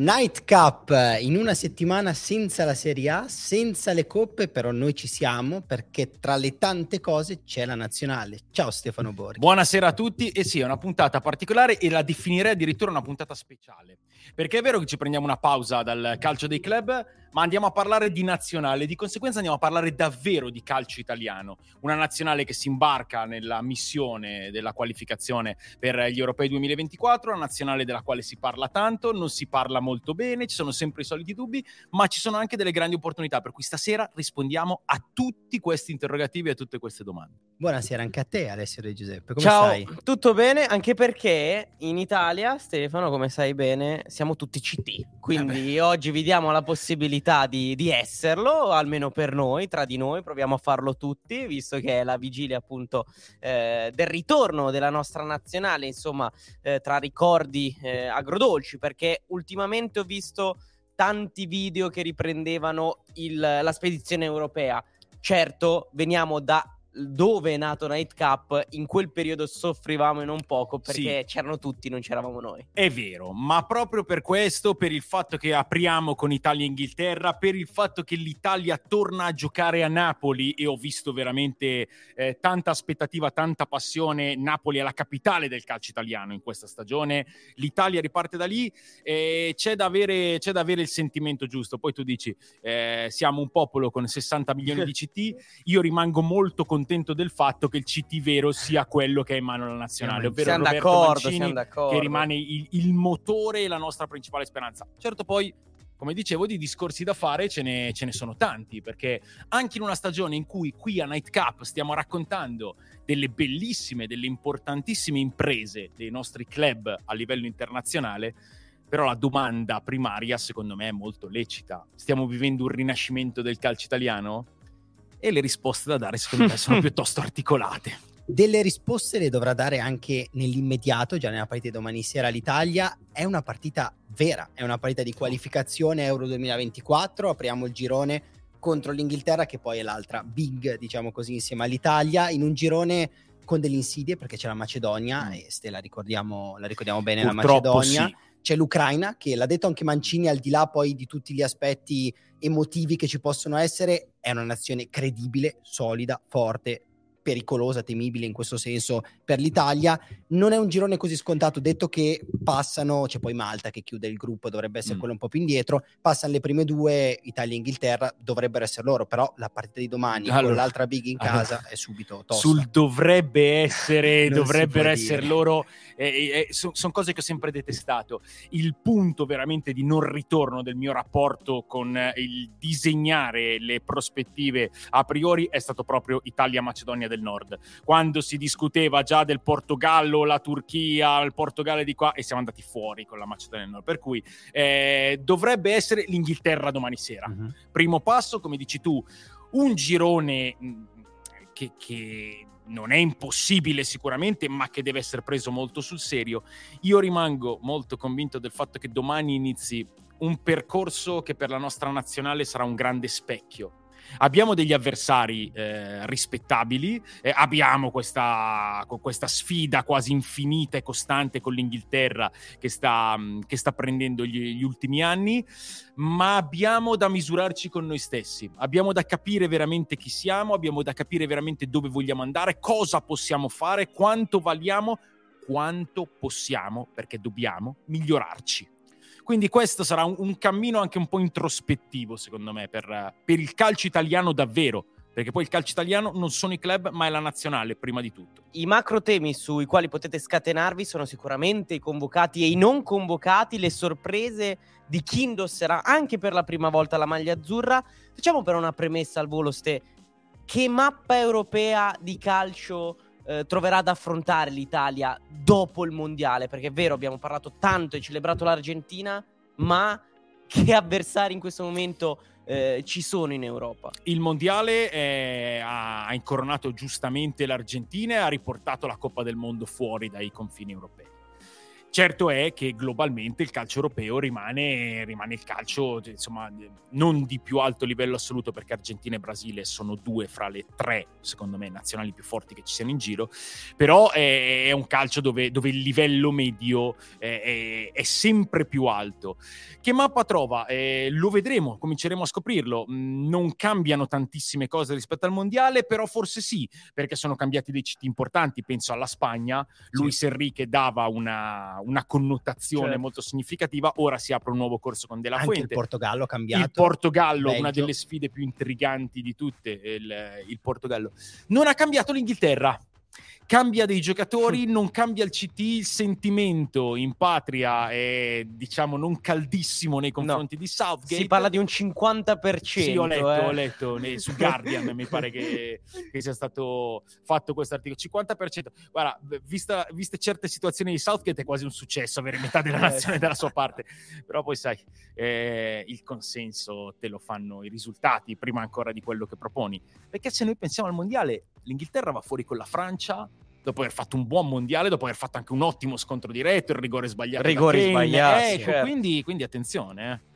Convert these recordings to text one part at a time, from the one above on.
Night Cup in una settimana senza la Serie A, senza le coppe, però noi ci siamo perché tra le tante cose c'è la nazionale. Ciao Stefano Borghi. Buonasera a tutti e sì, è una puntata particolare e la definirei addirittura una puntata speciale. Perché è vero che ci prendiamo una pausa dal calcio dei club, ma andiamo a parlare di nazionale, di conseguenza andiamo a parlare davvero di calcio italiano, una nazionale che si imbarca nella missione della qualificazione per gli europei 2024, una nazionale della quale si parla tanto, non si parla molto bene, ci sono sempre i soliti dubbi, ma ci sono anche delle grandi opportunità, per cui stasera rispondiamo a tutti questi interrogativi e a tutte queste domande. Buonasera anche a te Alessio De Giuseppe, come Ciao, stai? tutto bene? Anche perché in Italia, Stefano, come sai bene, siamo tutti CT, quindi Eh oggi vi diamo la possibilità di, di esserlo, almeno per noi, tra di noi, proviamo a farlo tutti, visto che è la vigilia appunto eh, del ritorno della nostra nazionale, insomma, eh, tra ricordi eh, agrodolci, perché ultimamente ho visto tanti video che riprendevano il- la spedizione europea. Certo, veniamo da dove è nato Night Cup, in quel periodo soffrivamo e non poco perché c'erano tutti, non c'eravamo noi. È vero, ma proprio per questo, per il fatto che apriamo con Italia e Inghilterra, per il fatto che l'Italia torna a giocare a Napoli e ho visto veramente eh, tanta aspettativa, tanta passione, Napoli è la capitale del calcio italiano in questa stagione, l'Italia riparte da lì e c'è da avere, c'è da avere il sentimento giusto. Poi tu dici, eh, siamo un popolo con 60 milioni di CT, io rimango molto contento del fatto che il CT vero sia quello che è in mano alla nazionale, ovvero siamo Roberto Mancini, siamo d'accordo. che rimane il, il motore e la nostra principale speranza. Certo, poi, come dicevo, di discorsi da fare ce ne, ce ne sono tanti, perché anche in una stagione in cui qui a Night Cup stiamo raccontando delle bellissime, delle importantissime imprese dei nostri club a livello internazionale, però la domanda primaria secondo me è molto lecita. Stiamo vivendo un rinascimento del calcio italiano? E le risposte da dare secondo me sono piuttosto articolate. Delle risposte le dovrà dare anche nell'immediato, già nella partita di domani sera l'Italia. È una partita vera, è una partita di qualificazione Euro 2024. Apriamo il girone contro l'Inghilterra, che poi è l'altra big, diciamo così, insieme all'Italia, in un girone con delle insidie perché c'è la Macedonia, Mm. e ste la ricordiamo, la ricordiamo bene Purtroppo la Macedonia. sì. C'è l'Ucraina, che l'ha detto anche Mancini, al di là poi di tutti gli aspetti emotivi che ci possono essere, è una nazione credibile, solida, forte, pericolosa, temibile in questo senso per l'Italia. Non è un girone così scontato, detto che passano, c'è poi Malta che chiude il gruppo, dovrebbe essere Mm. quello un po' più indietro, passano le prime due, Italia e Inghilterra, dovrebbero essere loro, però la partita di domani Allora, con l'altra big in allora, casa è subito tosta. sul dovrebbe essere, dovrebbero essere dire. loro, sono cose che ho sempre detestato. Il punto veramente di non ritorno del mio rapporto con eh, il disegnare le prospettive a priori è stato proprio Italia-Macedonia del Nord. Quando si discuteva già del Portogallo, la Turchia, il Portogallo di qua e siamo andati fuori con la Macedonia del Nord. Per cui eh, dovrebbe essere l'Inghilterra domani sera Mhm. primo passo, come dici tu, un girone mh, che, che non è impossibile sicuramente, ma che deve essere preso molto sul serio. Io rimango molto convinto del fatto che domani inizi un percorso che per la nostra nazionale sarà un grande specchio. Abbiamo degli avversari eh, rispettabili, eh, abbiamo questa, questa sfida quasi infinita e costante con l'Inghilterra che sta, mh, che sta prendendo gli, gli ultimi anni, ma abbiamo da misurarci con noi stessi, abbiamo da capire veramente chi siamo, abbiamo da capire veramente dove vogliamo andare, cosa possiamo fare, quanto valiamo, quanto possiamo, perché dobbiamo migliorarci. Quindi questo sarà un, un cammino anche un po' introspettivo, secondo me, per, per il calcio italiano davvero. Perché poi il calcio italiano non sono i club, ma è la nazionale, prima di tutto. I macro temi sui quali potete scatenarvi sono sicuramente i convocati e i non convocati, le sorprese di chi indosserà anche per la prima volta la maglia azzurra. Facciamo però una premessa al volo, Ste. Che mappa europea di calcio eh, troverà ad affrontare l'Italia dopo il mondiale? Perché è vero, abbiamo parlato tanto e celebrato l'Argentina, ma che avversari in questo momento eh, ci sono in Europa? Il mondiale eh, ha, ha incoronato giustamente l'Argentina e ha riportato la Coppa del Mondo fuori dai confini europei. Certo è che globalmente il calcio europeo rimane, rimane, il calcio, insomma, non di più alto livello assoluto, perché Argentina e Brasile sono due fra le tre, secondo me, nazionali più forti che ci siano in giro, però è, è un calcio dove, dove, il livello medio è, è, è, sempre più alto. Che mappa trova? Eh, lo vedremo, cominceremo a scoprirlo. Mm, non cambiano tantissime cose rispetto al mondiale, però forse sì, perché sono cambiati dei citi importanti. Penso alla Spagna, Luis sì. Enrique dava una, una connotazione certo. molto significativa. Ora si apre un nuovo corso con Della Fuente. il Portogallo ha cambiato. Il Portogallo, Belgio. una delle sfide più intriganti di tutte, il, il Portogallo. Non ha cambiato l'Inghilterra cambia dei giocatori, non cambia il CT, il sentimento in patria è diciamo non caldissimo nei confronti no. di Southgate. Si parla di un 50%. Sì, ho letto, eh. ho letto su Guardian, mi pare che, che, sia stato fatto questo articolo. 50%. Guarda, vista, viste certe situazioni di Southgate è quasi un successo avere metà della eh. nazione dalla sua parte. Però poi sai, eh, il consenso te lo fanno i risultati prima ancora di quello che proponi. Perché se noi pensiamo al mondiale, l'Inghilterra va fuori con la Francia dopo aver fatto un buon mondiale, dopo aver fatto anche un ottimo scontro diretto, il rigore sbagliato. Rigori sbagliati. Ecco, certo. quindi, quindi, attenzione. Eh.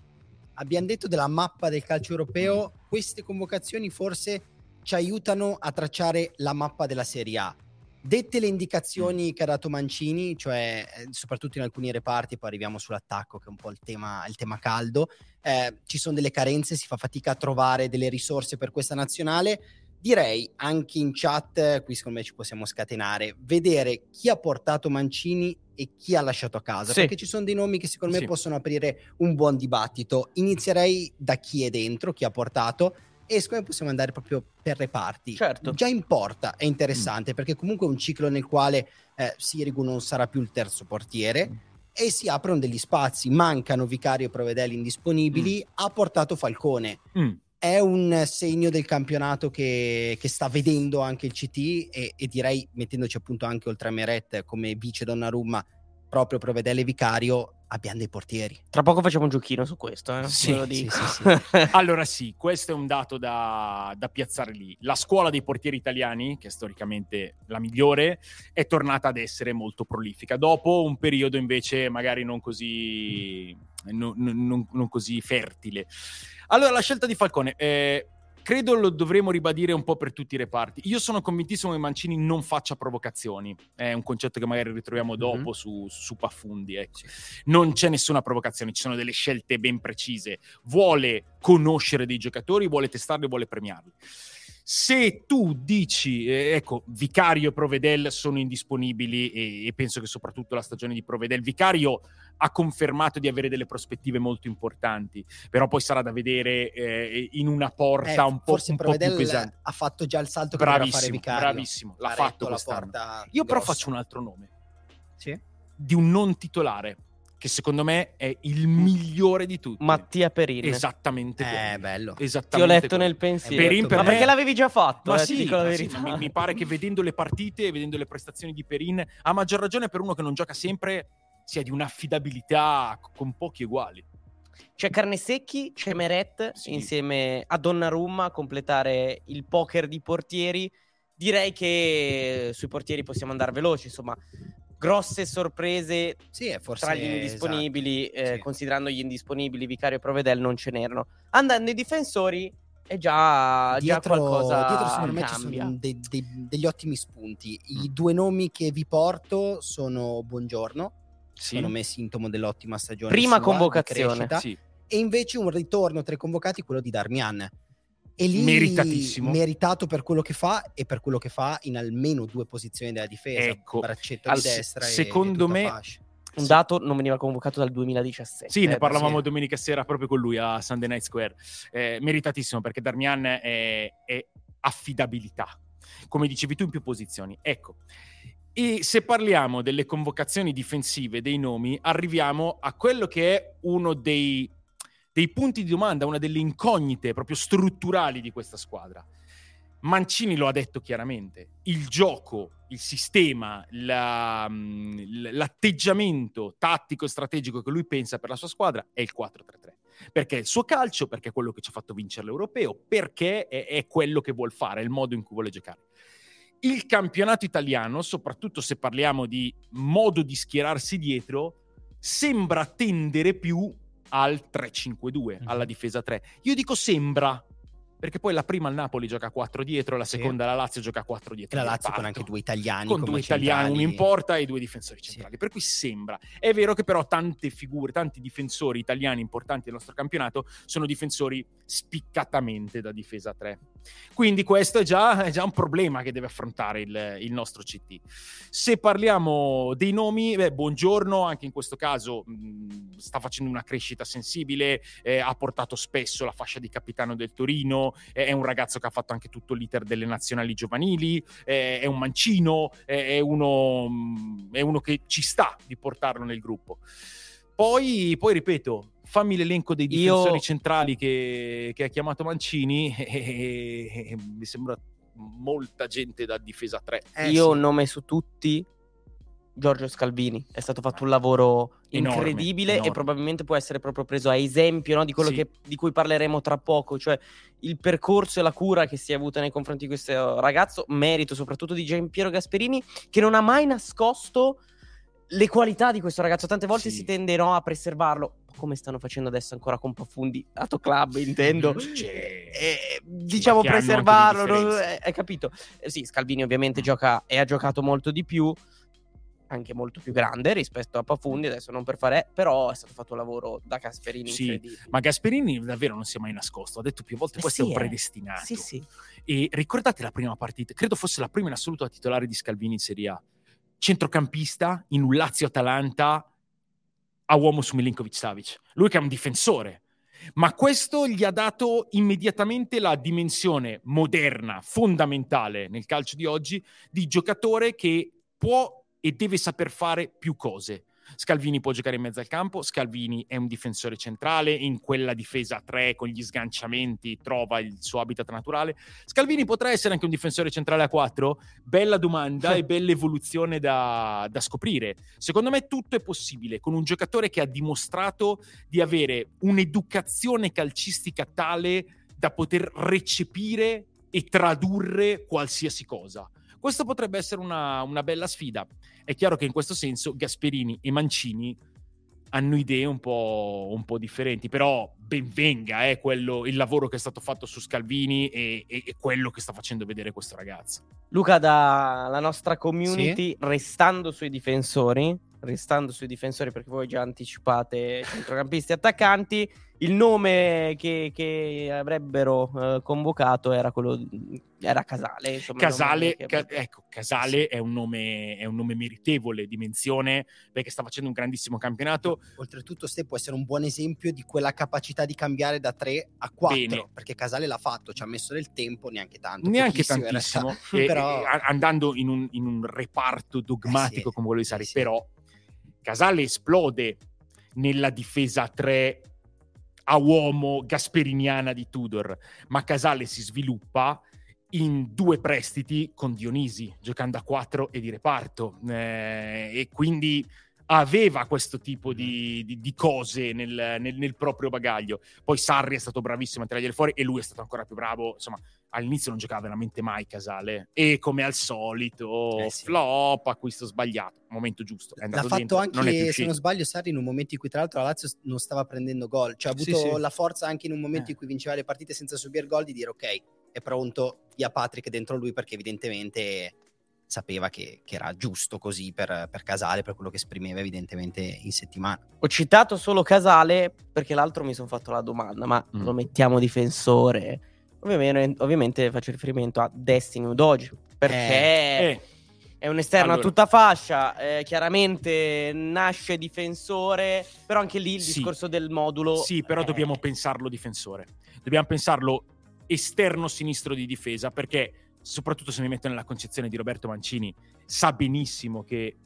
Abbiamo detto della mappa del calcio europeo, queste convocazioni forse ci aiutano a tracciare la mappa della Serie A. Dette le indicazioni mm. che ha dato Mancini, cioè eh, soprattutto in alcuni reparti, poi arriviamo sull'attacco che è un po' il tema, il tema caldo, eh, ci sono delle carenze, si fa fatica a trovare delle risorse per questa nazionale direi anche in chat, qui secondo me ci possiamo scatenare, vedere chi ha portato Mancini e chi ha lasciato a casa, sì. perché ci sono dei nomi che secondo me sì. possono aprire un buon dibattito. Inizierei da chi è dentro, chi ha portato, e secondo me possiamo andare proprio per reparti. Certo. Già in porta è interessante, mm. perché comunque è un ciclo nel quale eh, Sirigu non sarà più il terzo portiere. Mm. E si aprono degli spazi, mancano Vicario e Provedelli indisponibili. Mm. Ha portato Falcone, mm è un segno del campionato che, che sta vedendo anche il CT e, e, direi mettendoci appunto anche oltre a Meret come vice Donnarumma proprio Provedele Vicario abbiamo dei portieri. Tra poco facciamo un giochino su questo. Eh? Sì, sì, sì, allora sì, questo è un dato da, da, piazzare lì. La scuola dei portieri italiani, che è storicamente la migliore, è tornata ad essere molto prolifica. Dopo un periodo invece magari non così, non, non, non così fertile. Allora, la scelta di Falcone. Eh, credo lo dovremo ribadire un po' per tutti i reparti. Io sono convintissimo che Mancini non faccia provocazioni. È un concetto che magari ritroviamo dopo mm-hmm. su, su Paffundi. Ecco. Non c'è nessuna provocazione, ci sono delle scelte ben precise. Vuole conoscere dei giocatori, vuole testarli, vuole premiarli. Se tu dici, eh, ecco, Vicario e Provedel sono indisponibili e, e, penso che soprattutto la stagione di Provedel, Vicario ha confermato di avere delle prospettive molto importanti, però poi sarà da vedere eh, in una porta eh, un, po', un po' più pesante. ha fatto già il salto che bravissimo, fare Vicario. Bravissimo, l'ha fatto quest'anno. Io però faccio un altro nome. Sì? Di un non titolare che secondo me è il migliore di tutti. Mattia Perin. Esattamente. Eh, bello. Esattamente Ti ho letto quello. nel pensiero. Perin per ma me... perché l'avevi già fatto? Ma eh, sì, ma sì mi, mi, pare che vedendo le partite, vedendo le prestazioni di Perin, a maggior ragione per uno che non gioca sempre, sia di un'affidabilità con pochi uguali. C'è Carnesecchi, c'è Meret sì. insieme a Donnarumma a completare il poker di portieri. Direi che sui portieri possiamo andare veloci, insomma grosse sorprese sì, tra gli indisponibili, esatto. eh, sì. considerando gli indisponibili, Vicario e Provedel non ce n'erano. Andando ai difensori è già, dietro, già qualcosa dietro secondo me ci sono dei, dei, degli ottimi spunti. I mm. due nomi che vi porto sono Buongiorno, sì. secondo me sintomo dell'ottima stagione. Prima convocazione, sì. E invece un ritorno tra i convocati, quello di Darmian e lì meritatissimo. meritato per quello che fa e per quello che fa in almeno due posizioni della difesa, ecco, braccetto al, di destra secondo me fascia. un dato non veniva convocato dal 2017. Sì, ne eh, parlavamo sì. domenica sera proprio con lui a Sunday Night Square. Eh, meritatissimo perché Darmian è, è affidabilità, come dicevi tu in più posizioni. Ecco, e se parliamo delle convocazioni difensive, dei nomi, arriviamo a quello che è uno dei dei punti di domanda, una delle incognite proprio strutturali di questa squadra. Mancini lo ha detto chiaramente, il gioco, il sistema, la, mm, l'atteggiamento tattico e strategico che lui pensa per la sua squadra è il 4-3-3. Perché è il suo calcio, perché è quello che ci ha fatto vincere l'europeo, perché è, è quello che vuole fare, è il modo in cui vuole giocare. il campionato italiano, soprattutto se parliamo di modo di schierarsi dietro, sembra tendere più al 3-5-2, mm. alla difesa 3. Io dico sembra, perché poi la prima il Napoli gioca 4 dietro, la seconda sì. la Lazio gioca 4 dietro. E la Lazio con anche due italiani. Con due centrali. italiani, uno in porta e due difensori centrali. Sì. Per cui sembra. È vero che però tante figure, tanti difensori italiani importanti del nostro campionato sono difensori spiccatamente da difesa 3. Quindi questo è già, è già un problema che deve affrontare il, il, nostro CT. Se parliamo dei nomi, beh, buongiorno, anche in questo caso mh, sta facendo una crescita sensibile, eh, ha portato spesso la fascia di capitano del Torino, eh, è un ragazzo che ha fatto anche tutto l'iter delle nazionali giovanili, eh, è un mancino, è uno, mh, è uno che ci sta di portarlo nel gruppo. Poi, poi ripeto, fammi l'elenco dei difensori Io... centrali che, che, ha chiamato Mancini e, e, e, mi sembra molta gente da difesa 3. Eh, Io ho sì. nome su tutti. Giorgio Scalvini è stato fatto un lavoro enorme, incredibile enorme. e probabilmente può essere proprio preso a esempio no, di quello sì. che, di cui parleremo tra poco, cioè il percorso e la cura che si è avuta nei confronti di questo ragazzo, merito soprattutto di Giampiero Gasperini che non ha mai nascosto le qualità di questo ragazzo. Tante volte sì. si tende no, a preservarlo, come stanno facendo adesso ancora con Profondi, Ato Club intendo. Cioè, eh, diciamo preservarlo, non, eh, hai capito? Eh, sì, Scalvini ovviamente mm. gioca e ha giocato molto di più, anche molto più grande rispetto a Pafundi, adesso non per fare, però è stato fatto un lavoro da Gasperini sì, ma Gasperini davvero non si è mai nascosto, ha detto più volte eh questo sì, è un predestinato. Sì, sì. E ricordate la prima partita, credo fosse la prima in assoluto a titolare di Scalvini in Serie A centrocampista in un Lazio-Atalanta a uomo su Milinkovic Savic. Lui che è un difensore. Ma questo gli ha dato immediatamente la dimensione moderna, fondamentale nel calcio di oggi, di giocatore che può e deve saper fare più cose. Scalvini può giocare in mezzo al campo, Scalvini è un difensore centrale, in quella difesa a 3 con gli sganciamenti trova il suo habitat naturale. Scalvini potrà essere anche un difensore centrale a 4? Bella domanda e bella evoluzione da, da scoprire. Secondo me tutto è possibile con un giocatore che ha dimostrato di avere un'educazione calcistica tale da poter recepire e tradurre qualsiasi cosa. Questo potrebbe essere una, una bella sfida. È chiaro che in questo senso Gasperini e Mancini hanno idee un po', un po differenti, però ben venga eh, quello, il lavoro che è stato fatto su Scalvini e, e, e, quello che sta facendo vedere questo ragazzo. Luca, dalla nostra community, sì? restando sui difensori, restando sui difensori perché voi già anticipate centrocampisti attaccanti, il nome che, che avrebbero uh, convocato era quello era Casale. Insomma, Casale, ca- ecco, Casale è, un nome, è un nome meritevole di menzione perché sta facendo un grandissimo campionato. Oltretutto, Ste può essere un buon esempio di quella capacità di cambiare da 3 a 4 Bene. perché Casale l'ha fatto, ci ha messo del tempo, neanche tanto. Neanche tantissimo, e, però... andando in un, in un, reparto dogmatico eh sì, come quello di Sari, sì. però Casale esplode nella difesa 3 a uomo gasperiniana di Tudor, ma Casale si sviluppa in due prestiti con Dionisi, giocando a 4 e di reparto. Eh, e quindi aveva questo tipo di, di, di cose nel, nel, nel, proprio bagaglio. Poi Sarri è stato bravissimo a tirargliele fuori e lui è stato ancora più bravo. Insomma, all'inizio non giocava veramente mai Casale e come al solito eh sì. flop, acquisto sbagliato, momento giusto. È L'ha fatto dentro, anche, non se non sbaglio, Sarri in un momento in cui tra l'altro la Lazio non stava prendendo gol, cioè ha avuto sì, sì. la forza anche in un momento eh. in cui vinceva le partite senza subire gol di dire ok, è pronto, via Patrick dentro lui perché evidentemente sapeva che, che era giusto così per, per, Casale, per quello che esprimeva evidentemente in settimana. Ho citato solo Casale perché l'altro mi sono fatto la domanda, ma mm. lo mettiamo difensore? Ovviamente, ovviamente, faccio riferimento a Destiny Udogi, perché... Eh. Eh. È un esterno allora. a tutta fascia, eh, chiaramente nasce difensore, però anche lì il sì. discorso del modulo... Sì, però dobbiamo pensarlo difensore. Dobbiamo pensarlo esterno sinistro di difesa, perché soprattutto se mi metto nella concezione di Roberto Mancini, sa benissimo che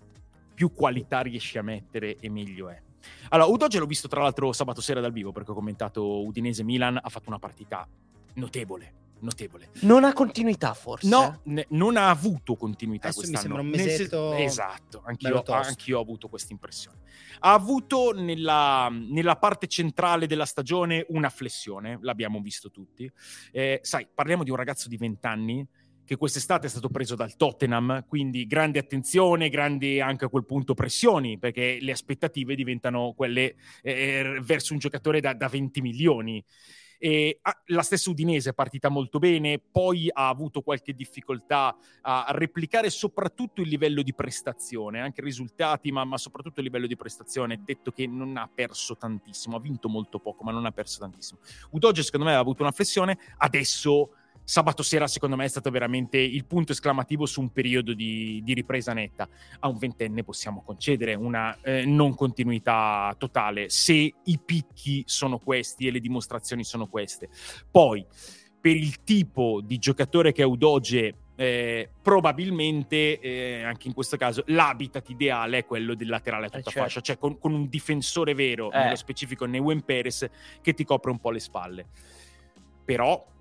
più qualità riesci a mettere e meglio è. Allora, Udoge l'ho visto tra l'altro sabato sera dal vivo perché ho commentato Udinese-Milan, ha fatto una partita notevole. Notevole. Non ha continuità, forse? No, ne, non ha avuto continuità Adesso quest'anno. Mi sembra un mesetto... esatto, anch'io, anch'io ho avuto questa impressione. Ha avuto nella, nella, parte centrale della stagione una flessione, l'abbiamo visto tutti. Eh, sai, parliamo di un ragazzo di 20 anni che quest'estate è stato preso dal Tottenham, quindi grande attenzione, grandi anche a quel punto pressioni, perché le aspettative diventano quelle eh, verso un giocatore da, da 20 milioni. E, ah, la stessa Udinese è partita molto bene, poi ha avuto qualche difficoltà a replicare soprattutto il livello di prestazione, anche risultati, ma, ma soprattutto il livello di prestazione. Detto che non ha perso tantissimo, ha vinto molto poco, ma non ha perso tantissimo. Udoge, secondo me, ha avuto una flessione, adesso sabato sera secondo me è stato veramente il punto esclamativo su un periodo di, di ripresa netta. A un ventenne possiamo concedere una eh, non continuità totale se i picchi sono questi e le dimostrazioni sono queste. Poi, per il tipo di giocatore che è Udoge, eh, probabilmente eh, anche in questo caso l'habitat ideale è quello del laterale a tutta eh certo. fascia, cioè con, con, un difensore vero, nello eh. specifico Neuen Perez, che ti copre un po' le spalle. Però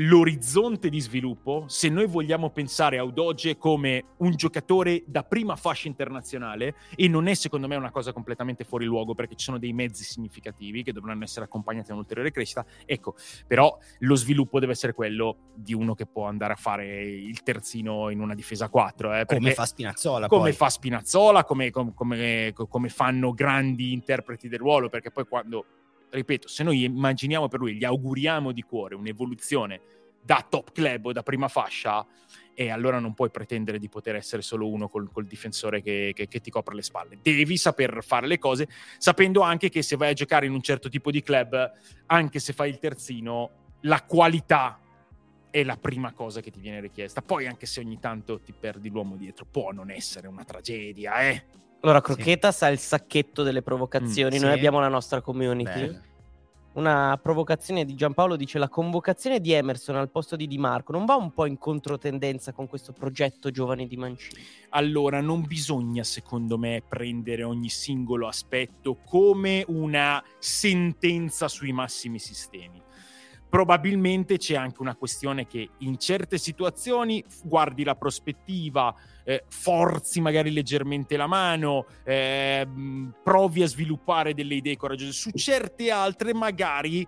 l'orizzonte di sviluppo, se noi vogliamo pensare a Udoge come un giocatore da prima fascia internazionale, e non è secondo me una cosa completamente fuori luogo perché ci sono dei mezzi significativi che dovranno essere accompagnati da un'ulteriore crescita, ecco, però lo sviluppo deve essere quello di uno che può andare a fare il terzino in una difesa 4. Eh, come fa Spinazzola. Come poi. fa Spinazzola, come, come, come fanno grandi interpreti del ruolo, perché poi quando ripeto, se noi immaginiamo per lui, gli auguriamo di cuore un'evoluzione da top club o da prima fascia, e allora non puoi pretendere di poter essere solo uno col, col difensore che, che, che, ti copre le spalle. Devi saper fare le cose, sapendo anche che se vai a giocare in un certo tipo di club, anche se fai il terzino, la qualità è la prima cosa che ti viene richiesta. Poi, anche se ogni tanto ti perdi l'uomo dietro, può non essere una tragedia, eh. Allora, Crocheta sì. sa il sacchetto delle provocazioni. Mm, Noi sì. abbiamo la nostra community. Beh. Una provocazione di Giampaolo dice: La convocazione di Emerson al posto di Di Marco non va un po' in controtendenza con questo progetto giovane di Mancini? Allora, non bisogna, secondo me, prendere ogni singolo aspetto come una sentenza sui massimi sistemi probabilmente c'è anche una questione che in certe situazioni guardi la prospettiva, eh, forzi magari leggermente la mano, eh, provi a sviluppare delle idee coraggiose, su certe altre magari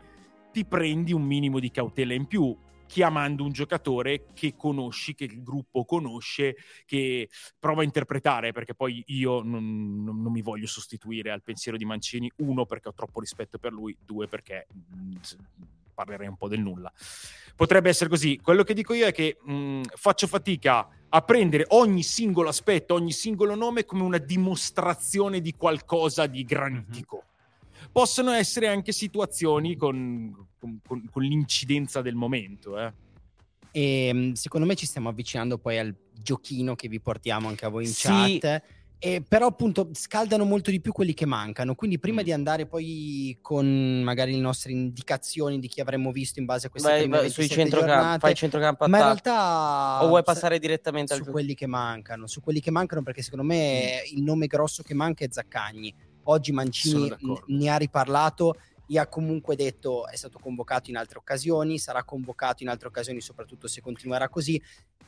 ti prendi un minimo di cautela in più chiamando un giocatore che conosci, che il gruppo conosce, che prova a interpretare, perché poi io non, non, non mi voglio sostituire al pensiero di Mancini, uno perché ho troppo rispetto per lui, due perché mh, parlerei un po' del nulla. Potrebbe essere così. Quello che dico io è che mh, faccio fatica a prendere ogni singolo aspetto, ogni singolo nome come una dimostrazione di qualcosa di granitico. Mm-hmm. Possono essere anche situazioni con, con, con, con l'incidenza del momento. Eh. E secondo me ci stiamo avvicinando poi al giochino che vi portiamo anche a voi in sì. chat e però appunto scaldano molto di più quelli che mancano, quindi prima mm. di andare poi con magari le nostre indicazioni di chi avremmo visto in base a queste Beh, prime sui centrocampo, fai centrocampo ma in realtà o vuoi passare direttamente su quelli che mancano, su quelli che mancano perché secondo me mm. il nome grosso che manca è Zaccagni. Oggi Mancini ne ha riparlato gli ha comunque detto è stato convocato in altre occasioni, sarà convocato in altre occasioni soprattutto se continuerà così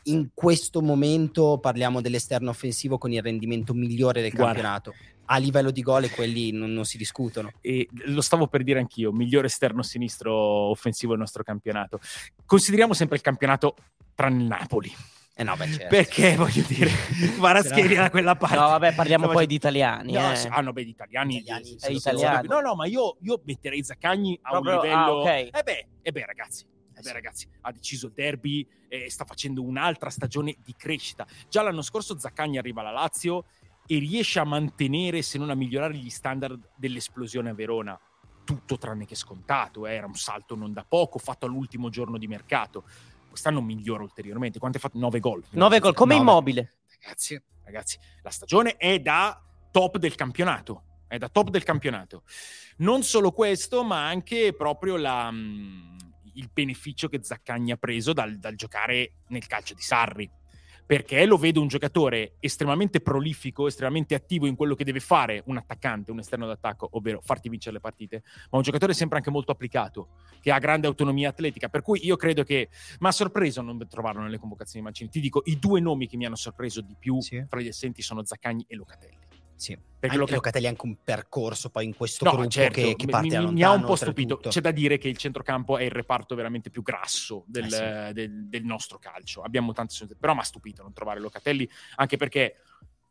in questo momento parliamo dell'esterno offensivo con il rendimento migliore del Guarda. campionato. A livello di gol e quelli non, non, si discutono. E lo stavo per dire anch'io, migliore esterno sinistro offensivo del nostro campionato. Consideriamo sempre il campionato tranne il Napoli. Eh no, beh, certo. Perché voglio dire, Varascheri da quella parte. No, vabbè, parliamo no, poi di italiani. No, eh. sì, ah, no, beh, di italiani. italiani, sì, sì, italiani. No, no, ma io, io metterei Zaccagni a Proprio, un livello. Ah, okay. Eh beh, eh beh, ragazzi, eh beh, ragazzi, ha deciso il derby e sta facendo un'altra stagione di crescita. Già l'anno scorso Zaccagni arriva alla Lazio e riesce a mantenere, se non a migliorare, gli standard dell'esplosione a Verona. Tutto tranne che scontato, eh. era un salto non da poco, fatto all'ultimo giorno di mercato. Quest'anno migliora ulteriormente. Quanto hai fatto? 9 gol. 9 gol, come Nove. immobile. Ragazzi, ragazzi, la stagione è da top del campionato. È da top del campionato. Non solo questo, ma anche proprio la mm, il beneficio che Zaccagni ha preso dal, dal giocare nel calcio di Sarri perché lo vedo un giocatore estremamente prolifico, estremamente attivo in quello che deve fare un attaccante, un esterno d'attacco, ovvero farti vincere le partite, ma un giocatore sempre anche molto applicato, che ha grande autonomia atletica, per cui io credo che mi ha sorpreso non trovarlo nelle convocazioni di Mancini. Ti dico, i due nomi che mi hanno sorpreso di più sì. fra gli assenti sono Zaccagni e Locatelli. Sì. Perché Anche Loca- Locatelli ha anche un percorso poi in questo No, gruppo certo, che, che parte mi, mi ha un po' stupito. C'è da dire che il centrocampo è il reparto veramente più grasso del, Eh del- del nostro calcio. Abbiamo tante soluzioni, però mi ha stupito non trovare Locatelli, anche perché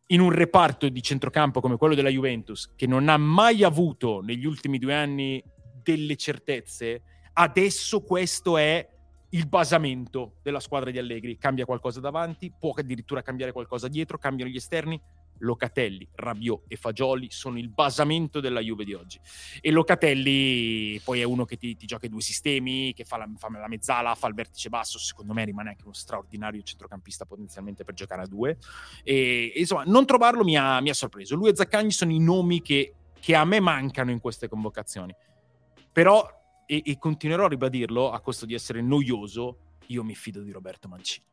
in un reparto di centrocampo come quello della Juventus, che non ha mai avuto negli ultimi due anni delle certezze, adesso questo è il basamento della squadra di Allegri. Cambia qualcosa davanti, può addirittura cambiare qualcosa dietro, cambiano gli esterni. Locatelli, Rabiot e Fagioli sono il basamento della Juve di oggi. E Locatelli poi è uno che ti, ti gioca i due sistemi, che fa la, fa la mezzala, fa il vertice basso. Secondo me rimane anche uno straordinario centrocampista potenzialmente per giocare a due. E, e insomma, non trovarlo mi ha, mi ha sorpreso. Lui e Zaccagni sono i nomi che, che a me mancano in queste convocazioni. Però, e, e continuerò a ribadirlo a costo di essere noioso, io mi fido di Roberto Mancini.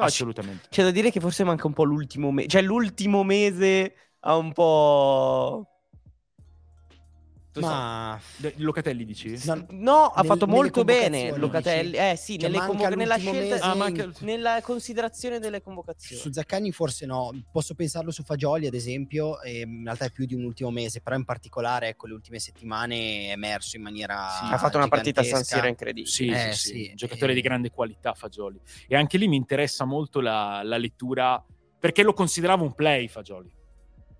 No, Assolutamente. C'è da dire che forse manca un po' l'ultimo mese. Cioè, l'ultimo mese ha un po'. Tu sai- Ma De- Locatelli dici? No, No, ha Nel- fatto molto bene Locatelli. dici? Eh sì, Cioè, convo- nella scelta, Ah, manca- nella considerazione delle convocazioni. Su Zaccagni forse no, posso pensarlo su Fagioli ad esempio, e in realtà è più di un ultimo mese, però in particolare ecco le ultime settimane è emerso in maniera Sì, ha fatto una partita a San. Siro incredibile. Sì, Eh, sì, sì, sì, giocatore eh. di grande qualità Fagioli. E anche lì mi interessa molto la, la lettura, perché lo consideravo un play Fagioli.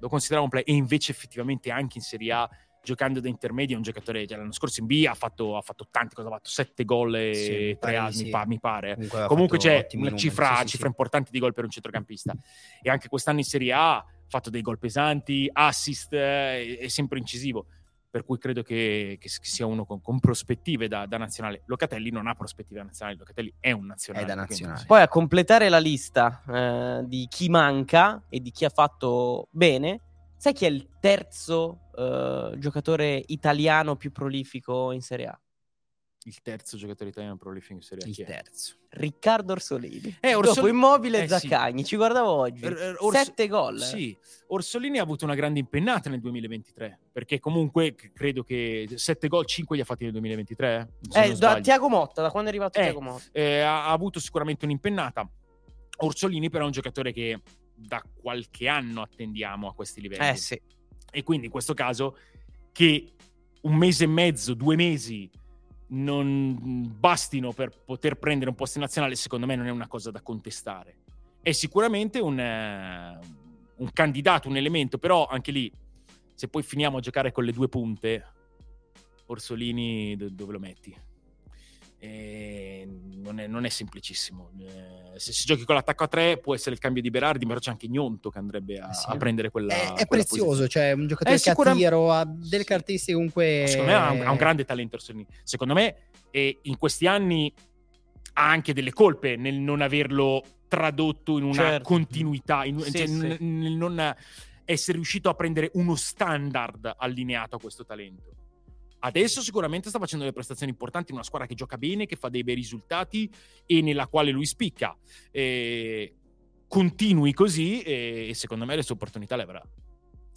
Lo consideravo un play e invece effettivamente anche in Serie A, giocando da intermedio, è un giocatore, cioè, l'anno scorso in B ha fatto, ha fatto tanti, cosa ha fatto? Sette gol e Sì, tre di assi, sì. pa- mi pare. Comunque, Comunque c'è una cifra, sì, sì, cifra sì. importante di gol per un centrocampista. E anche quest'anno in Serie A ha fatto dei gol pesanti, assist, eh, è sempre incisivo. Per cui credo che, che sia uno con, con prospettive da, da nazionale. Locatelli non ha prospettive da nazionale, Locatelli è un nazionale. È da nazionale. Poi a completare la lista eh, di chi manca e di chi ha fatto bene, sai chi è il terzo eh, giocatore italiano più prolifico in Serie A? Il terzo giocatore italiano prolifico in Serie A. il terzo. Riccardo Orsolini. Eh, Orsol- Dopo Immobile e Eh, sì. Zaccagni, ci guardavo oggi. Er- er- Ors- Sette gol. eh. Sì, Orsolini ha avuto una grande impennata nel 2023, perché comunque credo che 7 gol, 5 li ha fatti nel 2023. se Eh, non da. Tiago Motta, da quando è arrivato Eh, Tiago Motta. Eh, ha, ha avuto sicuramente un'impennata. Orsolini però è un giocatore che da qualche anno attendiamo a questi livelli. Eh sì. E quindi in questo caso che un mese e mezzo, due mesi non bastino per poter prendere un posto in nazionale, secondo me non è una cosa da contestare. È sicuramente un, eh, un candidato, un elemento, però anche lì, se poi finiamo a giocare con le due punte, Orsolini do- dove lo metti? Non, è, non è semplicissimo. Eh, se si giochi con l'attacco a tre può essere il cambio di Berardi, però c'è anche Gnonto che andrebbe a, Eh sì. a prendere quella. È, è quella prezioso, posizione. cioè un giocatore Eh, che sicura- tiro ha delle caratteristiche comunque... Secondo me ha un, ha un grande talento. Secondo me, e in questi anni ha anche delle colpe nel non averlo tradotto in una Certo. continuità, in, Sì, cioè, sì. n- nel non essere riuscito a prendere uno standard allineato a questo talento. Adesso sicuramente sta facendo delle prestazioni importanti in una squadra che gioca bene, che fa dei bei risultati e nella quale lui spicca. E continui così e, secondo me le sue opportunità le avrà.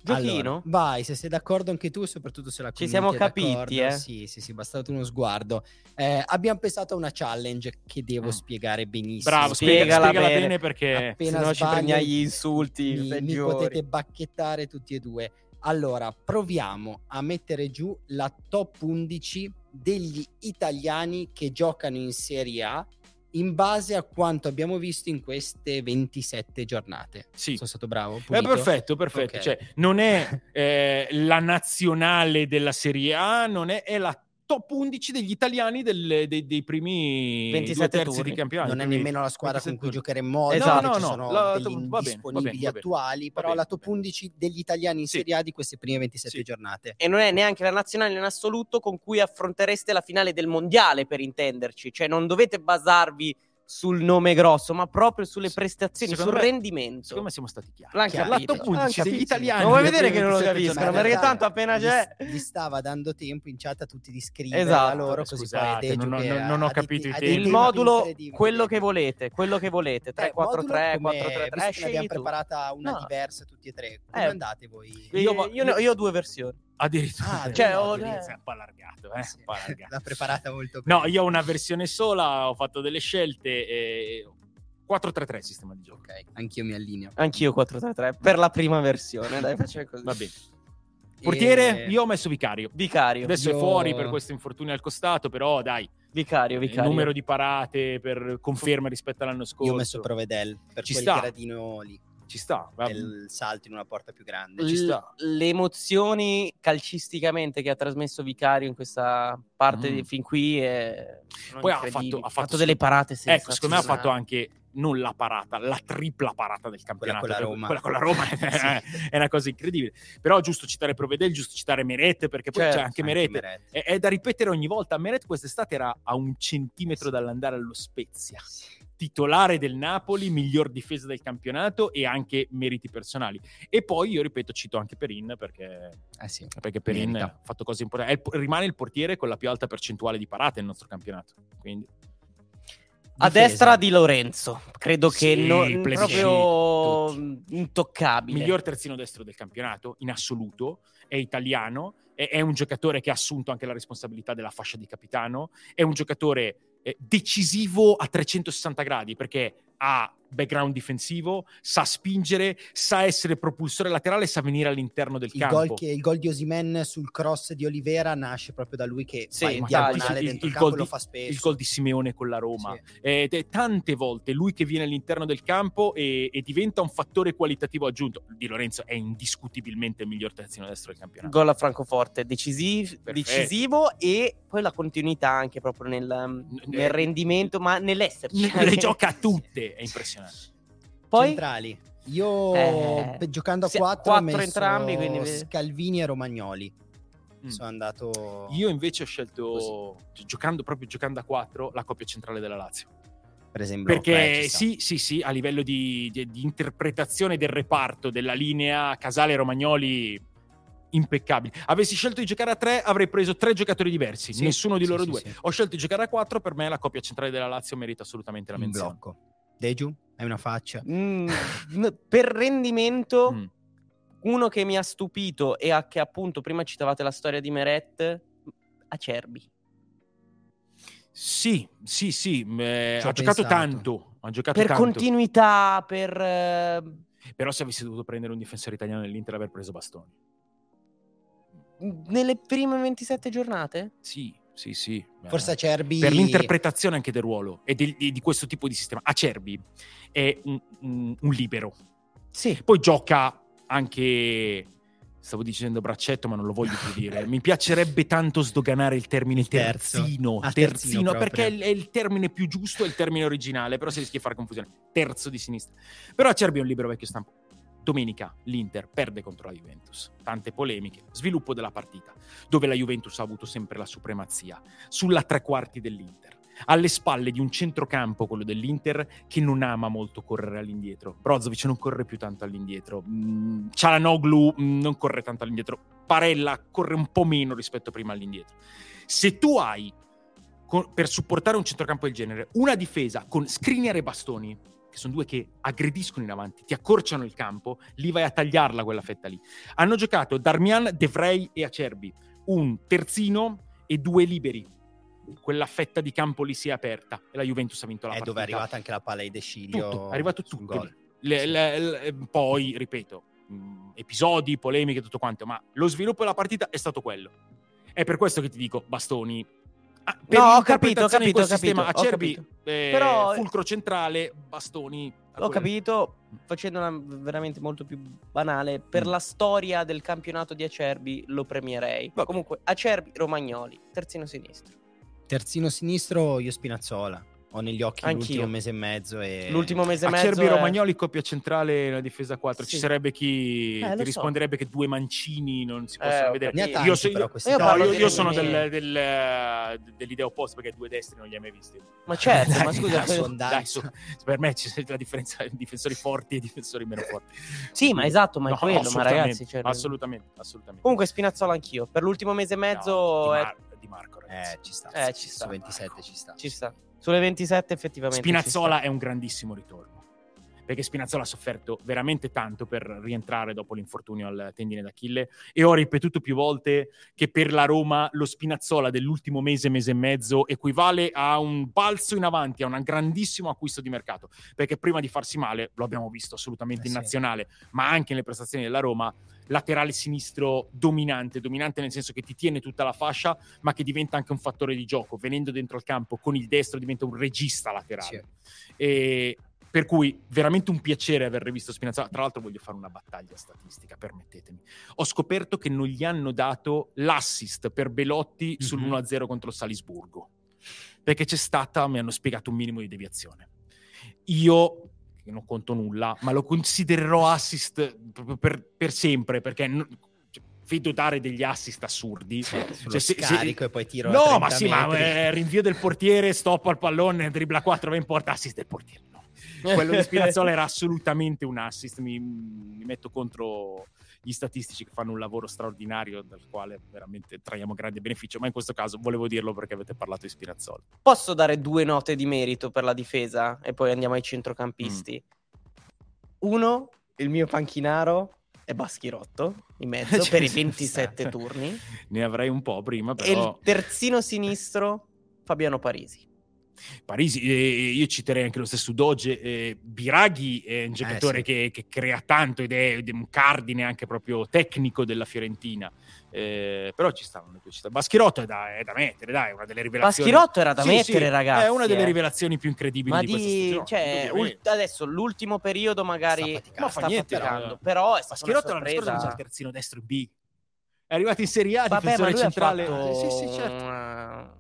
Giochino? Allora, vai, se sei d'accordo anche tu, soprattutto se la Ci siamo capiti, eh. Sì, sì, sì, bastato uno sguardo. Eh, abbiamo pensato a una challenge che devo Mm. spiegare benissimo. Bravo, spiega- Spiegala spiegala, bene. bene, perché Appena Se no ci sbaglio, prendiamo gli insulti mi, mi potete bacchettare tutti e due. Allora, proviamo a mettere giù la top 11 degli italiani che giocano in Serie A in base a quanto abbiamo visto in queste 27 giornate. sì. Sono stato bravo? È Pulito? perfetto, perfetto. Ok. Cioè, non è eh, la nazionale della Serie A, non è, è la top 11 degli italiani del- dei, dei primi 27 due terzi turni. di campionato. non è nemmeno la squadra con 27 cui turni. giocheremo oggi, Esatto. No, no, sono la- degli va bene, va bene, indisponibili va bene. attuali, però bene, la top bene. 11 degli italiani in Sì. Serie A di queste prime 27 Sì. giornate. E non è neanche la nazionale in assoluto con cui affrontereste la finale del mondiale, per intenderci. Cioè, non dovete basarvi sul nome grosso, ma proprio sulle prestazioni, sul me- rendimento. Secondo me siamo stati chiari. L'hanno capito. L'hanno 11 degli italiani. Non vuoi vedere che non lo 27 capiscono? Perché tanto appena gli, c'è... gli stava dando tempo in chat a tutti di scrivere Esatto. a loro così Scusate, non non- non ho capito i tempi. Il modulo, quello che volete, quello che volete. Eh, 3, 4, 3, modulo 4, 3, come- 3, visto che ne abbiamo scegli tu. preparata una diversa tutti e tre. Come Eh, andate voi? Ne- io ho due versioni. Addirittura. Ah, Cioè, no. È un po' allargato, eh? Sì. un po' allargato. L'ha preparata molto No, bene. io ho una versione sola, ho fatto delle scelte e 4-3-3 sistema di gioco. Ok, anch'io mi allineo. Anch'io 4-3-3 per la prima versione, dai, facciamo così. Va bene. Portiere, E- io ho messo Vicario. Vicario, Adesso Io- è fuori per questo infortunio al costato, però dai, Vicario, il Vicario. numero di parate per conferma rispetto all'anno scorso. Io ho messo Provedel per Ci quel sta. gradino lì, Ci sta. va- il salto in una porta più grande. L- ci sta. le emozioni calcisticamente che ha trasmesso Vicario in questa parte Mm. di- fin qui è... sono Poi ha fatto- ha fatto- delle parate Ecco, secondo me ha fatto anche non la parata, la tripla parata del campionato. con la Roma. Quella con la Roma è, è una cosa incredibile. Però è giusto citare Provedel, giusto citare Meret, perché poi Certo, c'è anche Meret. Meret. È, è da ripetere ogni volta. Meret quest'estate era a un centimetro dall'andare allo Spezia. Titolare del Napoli, miglior difesa del campionato e anche meriti personali. E poi io ripeto, cito anche Perin perché, Eh sì. perché Perin ha fatto cose importanti. Il- rimane il portiere con la più alta percentuale di parate nel nostro campionato. Quindi A Difesa. destra di Lorenzo, credo che Sì, non- plebiscito, proprio intoccabile. miglior terzino destro del campionato in assoluto, è italiano, è, è un giocatore che ha assunto anche la responsabilità della fascia di capitano, è un giocatore decisivo a 360 gradi perché ha background difensivo, sa spingere, sa essere propulsore laterale, sa venire all'interno del Il campo. gol, che, il gol di Osimen sul cross di Olivera nasce proprio da lui che Sì, fa in diagonale il- dentro il il, campo gol lo di- fa spesso. il gol di Simeone con la Roma. Sì. Ed è tante volte lui che viene all'interno del campo e, e diventa un fattore qualitativo aggiunto. Di Lorenzo è indiscutibilmente il miglior terzino destro del campionato. Gol a Francoforte, decisiv- decisivo e poi la continuità anche proprio nel, nel rendimento, ma nell'esserci. Le gioca a tutte, è impressionante. Poi Centrali. Io Eh, giocando a sì, 4 quattro ho messo entrambi, quindi- Scalvini e Romagnoli. Mm. Sono andato Io invece ho scelto, gi- giocando proprio giocando a 4, la coppia centrale della Lazio. per esempio Perché sì, sì, sì, a livello di, di- di interpretazione del reparto, della linea Casale e Romagnoli, impeccabili. Avessi scelto di giocare a 3, avrei preso tre giocatori diversi, Sì, nessuno di sì, loro sì, due. sì. Ho scelto di giocare a 4, per me la coppia centrale della Lazio merita assolutamente la in menzione. blocco. Deju, hai una faccia. Mm, per rendimento, Mm. uno che mi ha stupito e a che appunto prima citavate la storia di Meret, Acerbi. Sì, sì, sì, eh, ha giocato tanto, ha giocato Per tanto. continuità, per... eh, Però se avessi dovuto prendere un difensore italiano nell'Inter aver preso Bastoni. nelle prime 27 giornate? Sì, sì, sì. Forse Acerbi per l'interpretazione anche del ruolo e di, di- di questo tipo di sistema. Acerbi è un, un- un libero. Sì. Poi gioca anche. Stavo dicendo braccetto, ma non lo voglio più dire. Mi piacerebbe tanto sdoganare il termine Il terzo. terzino. Ah, terzino, terzino perché è il, è il termine più giusto, è il termine originale, però si rischia di fare confusione. Terzo di sinistra. Però Acerbi è un libero vecchio stampo. Domenica l'Inter perde contro la Juventus. Tante polemiche. Sviluppo della partita, dove la Juventus ha avuto sempre la supremazia sulla tre quarti dell'Inter. Alle spalle di un centrocampo, quello dell'Inter, che non ama molto correre all'indietro. Brozovic non corre più tanto all'indietro. Mm, Cialanoglu mm, non corre tanto all'indietro. Parella corre un po' meno rispetto prima all'indietro. Se tu hai, per supportare un centrocampo del genere, una difesa con Skriniar e Bastoni, che sono due che aggrediscono in avanti, ti accorciano il campo, lì vai a tagliarla quella fetta lì. Hanno giocato Darmian, De Vrij e Acerbi, un terzino e due liberi. Quella fetta di campo lì si è aperta e la Juventus ha vinto la è partita. dove è arrivata anche la palla di De Sciglio. Tutto, è arrivato tutto. Le- le- le- poi, ripeto, episodi, polemiche, tutto quanto, ma lo sviluppo della partita è stato quello. È per questo che ti dico, Bastoni. Ah, per No, ho capito, ho capito, ho capito, ho Acerbi, capito. eh, Però- fulcro centrale, Bastoni. L'ho capito, facendo una veramente molto più banale, per Mm. la storia del campionato di Acerbi lo premierei. Vabbè. Comunque, Acerbi, Romagnoli, terzino sinistro. Terzino sinistro io Spinazzola. Ho negli occhi Anch'io. l'ultimo mese e mezzo e L'ultimo mese e mezzo Acerbi è- Romagnoli, coppia centrale nella difesa 4. Ci Sì. sarebbe chi Eh, ti so. risponderebbe che due mancini non si Eh, possono ho vedere. tanti Io, so- però io- no, io, io sono del- del- dell'idea opposta perché due destri non li hai mai visti. Ma certo, ma Dai, scusa, dai, son- Dai, su, per me c'è la differenza in difensori forti e difensori meno forti. Sì, ma esatto, ma è No, quello, ma assolutamente, ragazzi, cioè- assolutamente, assolutamente. Comunque Spinazzola anch'io. Per l'ultimo mese e mezzo No, di, è- Mar- di Marco, ragazzi. eh, ci sta. Eh, ci sta. Su 27 ci sta. ci sta. Sulle 27 effettivamente Spinazzola è un grandissimo ritorno. Perché Spinazzola ha sofferto veramente tanto per rientrare dopo l'infortunio al tendine d'Achille e ho ripetuto più volte che per la Roma lo Spinazzola dell'ultimo mese, mese e mezzo equivale a un balzo in avanti, a un grandissimo acquisto di mercato, perché prima di farsi male, lo abbiamo visto assolutamente Eh in sì. nazionale, ma anche nelle prestazioni della Roma, laterale sinistro dominante, dominante nel senso che ti tiene tutta la fascia, ma che diventa anche un fattore di gioco, venendo dentro il campo con il destro diventa un regista laterale. E per cui veramente un piacere aver rivisto Spinazzola. Tra l'altro voglio fare una battaglia statistica, permettetemi. Ho scoperto che non gli hanno dato l'assist per Belotti sul Mhm. 1-0 contro il Salisburgo. Perché c'è stata, mi hanno spiegato un minimo di deviazione. Io che non conto nulla, ma lo considererò assist proprio per, per sempre, perché no- cioè, vedo dare degli assist assurdi. sullo Cioè, se- se- scarico e poi tiro a No, 30 ma sì, ma metri. eh, rinvio del portiere, stop al pallone, dribbla 4, va in porta, assist del portiere. Quello di Spinazzola era assolutamente un assist. Mi, mi metto contro gli statistici che fanno un lavoro straordinario, dal quale veramente traiamo grande beneficio. Ma in questo caso volevo dirlo perché avete parlato di Spinazzola. Posso dare due note di merito per la difesa e poi andiamo ai centrocampisti. Uno, il mio panchinaro è Baschirotto in mezzo Cioè, per i sì, 27 sì. turni. Ne avrei un po' prima, E però il terzino sinistro, Fabiano Parisi. Parisi, eh, io citerei anche lo stesso Doge. eh, Biraghi è un giocatore sì. che, che crea tanto ed è, ed è un cardine anche proprio tecnico della Fiorentina. Eh, però ci stanno le due città. Baschirotto è da, è da mettere, dai, è una delle rivelazioni. Baschirotto era da Sì, mettere, sì, ragazzi. È una delle eh. rivelazioni più incredibili Ma di questa di, cioè, ul- adesso l'ultimo periodo magari Sta faticando. ma fa sta niente, faticando, però. però è stata Baschirotto l'anno scorso il terzino destro B. È arrivato in Serie A, Vabbè, ma difensore lui centrale. ha fatto Sì, sì, certo.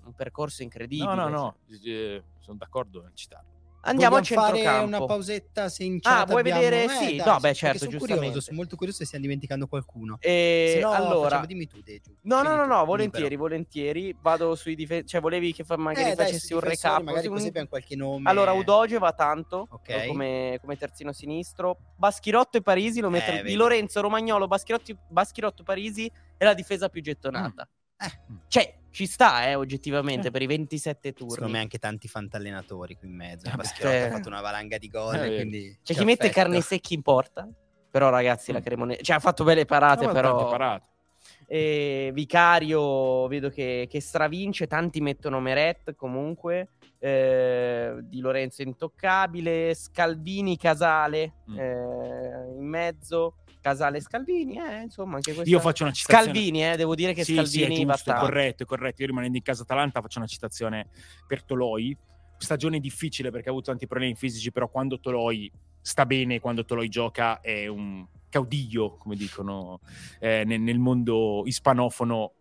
un percorso incredibile. No, no, no, eh, sono d'accordo nel citarlo. Andiamo a Vogliamo fare centrocampo. una pausetta se in Ah, vuoi abbiamo- vedere? Eh, Sì, dai, no, beh, certo, sono giustamente. curioso, sono molto curioso se stiamo dimenticando qualcuno. E Se no, allora, dimmi tu, Deju. no, no, no, no, libero. volentieri, volentieri. Vado sui difensori, cioè volevi che fa- magari Eh, dai, facessi sui un recap. Magari Sì, così abbiamo qualche nome. Allora, Udoge va tanto Ok. eh, come, come terzino sinistro. Baschirotto e Parisi lo mettono. vedi. di Lorenzo, Romagnolo, Baschirotto, Baschirotto, Parisi è la difesa più gettonata. Eh, Cioè, ci sta, eh, oggettivamente, per i 27 turni. secondo me anche tanti fantallenatori qui in mezzo. Eh, eh. ha fatto una valanga di gol, Eh, quindi C'è chi mette carne secchi in porta. Però, ragazzi, la Mm. Cremonese. Cioè, ha fatto belle parate, No, però. parate. E Vicario vedo che, che stravince, tanti mettono Meret comunque, eh, Di Lorenzo intoccabile, Scalvini, Casale Mm. eh, in mezzo, Casale Scalvini, eh, insomma anche questo. Io faccio una citazione. Scalvini, eh, devo dire che Sì, sì, è Scalvini va giusto, tanto. corretto, è corretto. Io rimanendo in casa Atalanta faccio una citazione per Toloi. Stagione difficile perché ha avuto tanti problemi fisici, però quando Toloi sta bene, quando Toloi gioca è un caudiglio, come dicono eh, nel, nel mondo ispanofono,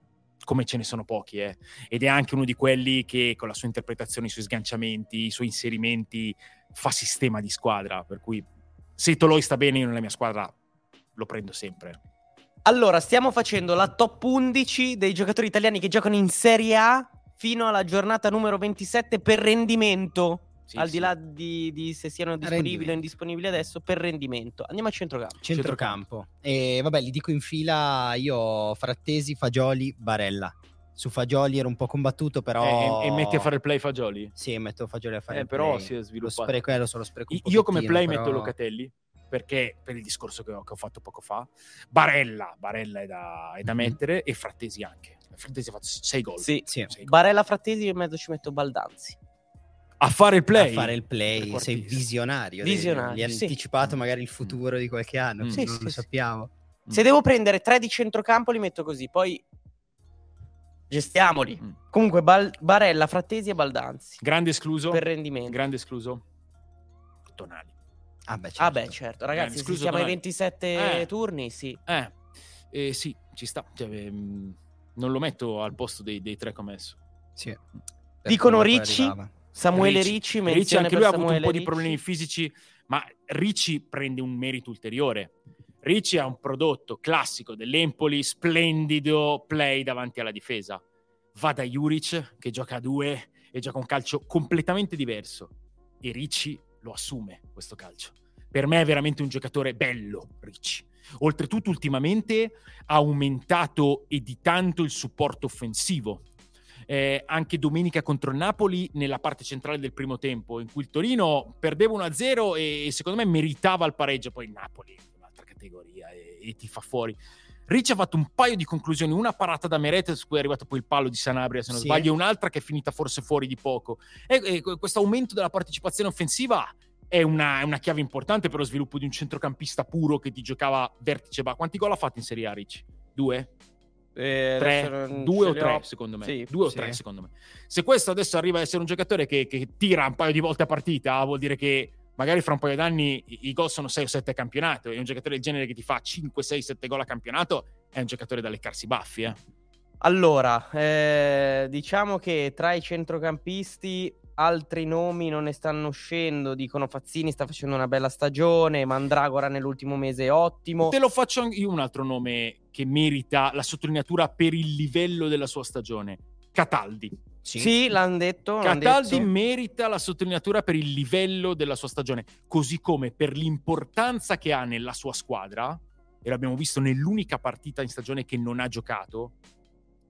come ce ne sono pochi. eh. Ed è anche uno di quelli che con la sua interpretazione, i suoi sganciamenti, i suoi inserimenti fa sistema di squadra. Per cui se Toloi sta bene, io nella mia squadra lo prendo sempre. Allora, stiamo facendo la top 11 dei giocatori italiani che giocano in Serie A fino alla giornata numero 27 per rendimento. Sì, al di sì. là di, di se siano disponibili o indisponibili adesso, per rendimento. Andiamo a centrocampo. Centrocampo. E vabbè, li dico in fila io ho Frattesi, Fagioli, Barella. Su Fagioli ero un po' combattuto, però... E, e metti a fare il play Fagioli? Sì, metto Fagioli a fare Eh, il però play. si è Lo sviluppato. spreco, eh, lo so, lo spreco un Io come play però- metto Locatelli perché per il discorso che ho, che ho fatto poco fa, Barella, Barella è da, è da Mhm. mettere e Frattesi anche. Frattesi ha fatto 6 gol. Sì. Sì. Sei gol. Barella Frattesi in mezzo ci metto Baldanzi. A fare il play. a fare il play, sei visionario. Visionario, Gli hai sì. anticipato magari il futuro di qualche anno, Mm. sì, non sì, lo sappiamo. Se devo prendere tre di centrocampo li metto così, poi gestiamoli. Mm. Comunque Bal- Barella, Frattesi e Baldanzi. Grande escluso. Per rendimento. Grande escluso. Tonali. Ah beh, certo. Ah beh, certo, ragazzi, se escluso siamo ai Tonali. 27 Eh. turni, sì. Eh, eh, sì, ci sta. Cioè, ehm, non lo metto al posto dei, dei tre che ho messo. Sì. Dicono Ricci? Samuele Ricci. Ricci, Ricci anche lui ha avuto un po' di Ricci. problemi fisici, ma Ricci prende un merito ulteriore. Ricci ha un prodotto classico dell'Empoli, splendido play davanti alla difesa. Va da Juric che gioca a due e gioca un calcio completamente diverso. E Ricci lo assume questo calcio. Per me è veramente un giocatore bello, Ricci. Oltretutto, ultimamente ha aumentato e di tanto il supporto offensivo. eh, anche domenica contro il Napoli nella parte centrale del primo tempo, in cui il Torino perdeva 1-0 e, secondo me meritava il pareggio, poi il Napoli un'altra categoria e, e ti fa fuori. Ricci ha fatto un paio di conclusioni, una parata da Meret, su cui è arrivato poi il palo di Sanabria, se non Sì. sbaglio, e un'altra che è finita forse fuori di poco. E, e questo aumento della partecipazione offensiva è una, è una chiave importante per lo sviluppo di un centrocampista puro che ti giocava vertice. ba- Quanti gol ha fatto in Serie A, Ricci? Due? Eh, Tre? Due o tre, ho. secondo me. Sì, Due o sì. tre, secondo me. Se questo adesso arriva a essere un giocatore che, che tira un paio di volte a partita, vuol dire che magari fra un paio d'anni i, gol sono 6 o 7 a campionato. E un giocatore del genere che ti fa 5, 6, 7 gol a campionato è un giocatore da leccarsi i baffi, eh. Allora, eh, diciamo che tra i centrocampisti altri nomi non ne stanno uscendo. Dicono Fazzini sta facendo una bella stagione, Mandragora nell'ultimo mese è ottimo. Te lo faccio io un altro nome che merita la sottolineatura per il livello della sua stagione. Cataldi. Sì, l'hanno detto. l'han Cataldi detto. merita la sottolineatura per il livello della sua stagione, così come per l'importanza che ha nella sua squadra, e l'abbiamo visto nell'unica partita in stagione che non ha giocato,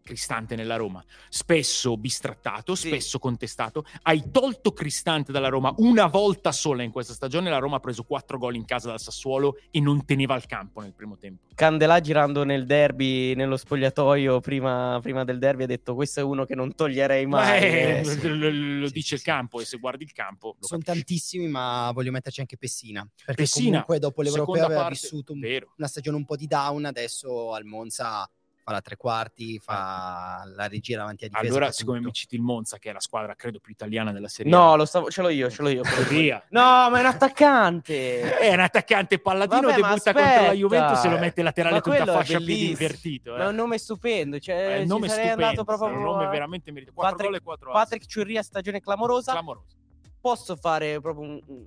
Cristante nella Roma. Spesso bistrattato, Sì. spesso contestato. Hai tolto Cristante dalla Roma una volta sola in questa stagione. La Roma ha preso quattro gol in casa dal Sassuolo e non teneva il campo nel primo tempo. Candelà girando nel derby, nello spogliatoio prima, prima del derby, ha detto: Questo è uno che non toglierei mai. Eh, Eh, sì. lo, lo- Sì, dice sì, il campo e se guardi il campo lo Sono capisci. tantissimi, ma voglio metterci anche Pessina. Perché Pessina, comunque dopo l'Europeo seconda aveva parte, vissuto un- una stagione un po' di down, adesso al Monza fa la tre quarti, fa la regia davanti a difesa. Allora, siccome tutto. mi citi il Monza, che è la squadra credo più italiana della Serie No, A, lo stavo, ce l'ho io, ce l'ho io. via. No, ma è un attaccante. È un attaccante palladino, Vabbè, debutta contro la. Juventus e lo mette laterale Ma con la fascia piedi invertito. Ma è Eh. un nome stupendo. Cioè, È un nome sarei stupendo, andato proprio è un nome veramente meritato. 4 Patrick- gol e 4 Patrick Ciurria, stagione clamorosa. Clamoroso. Posso fare proprio un, un-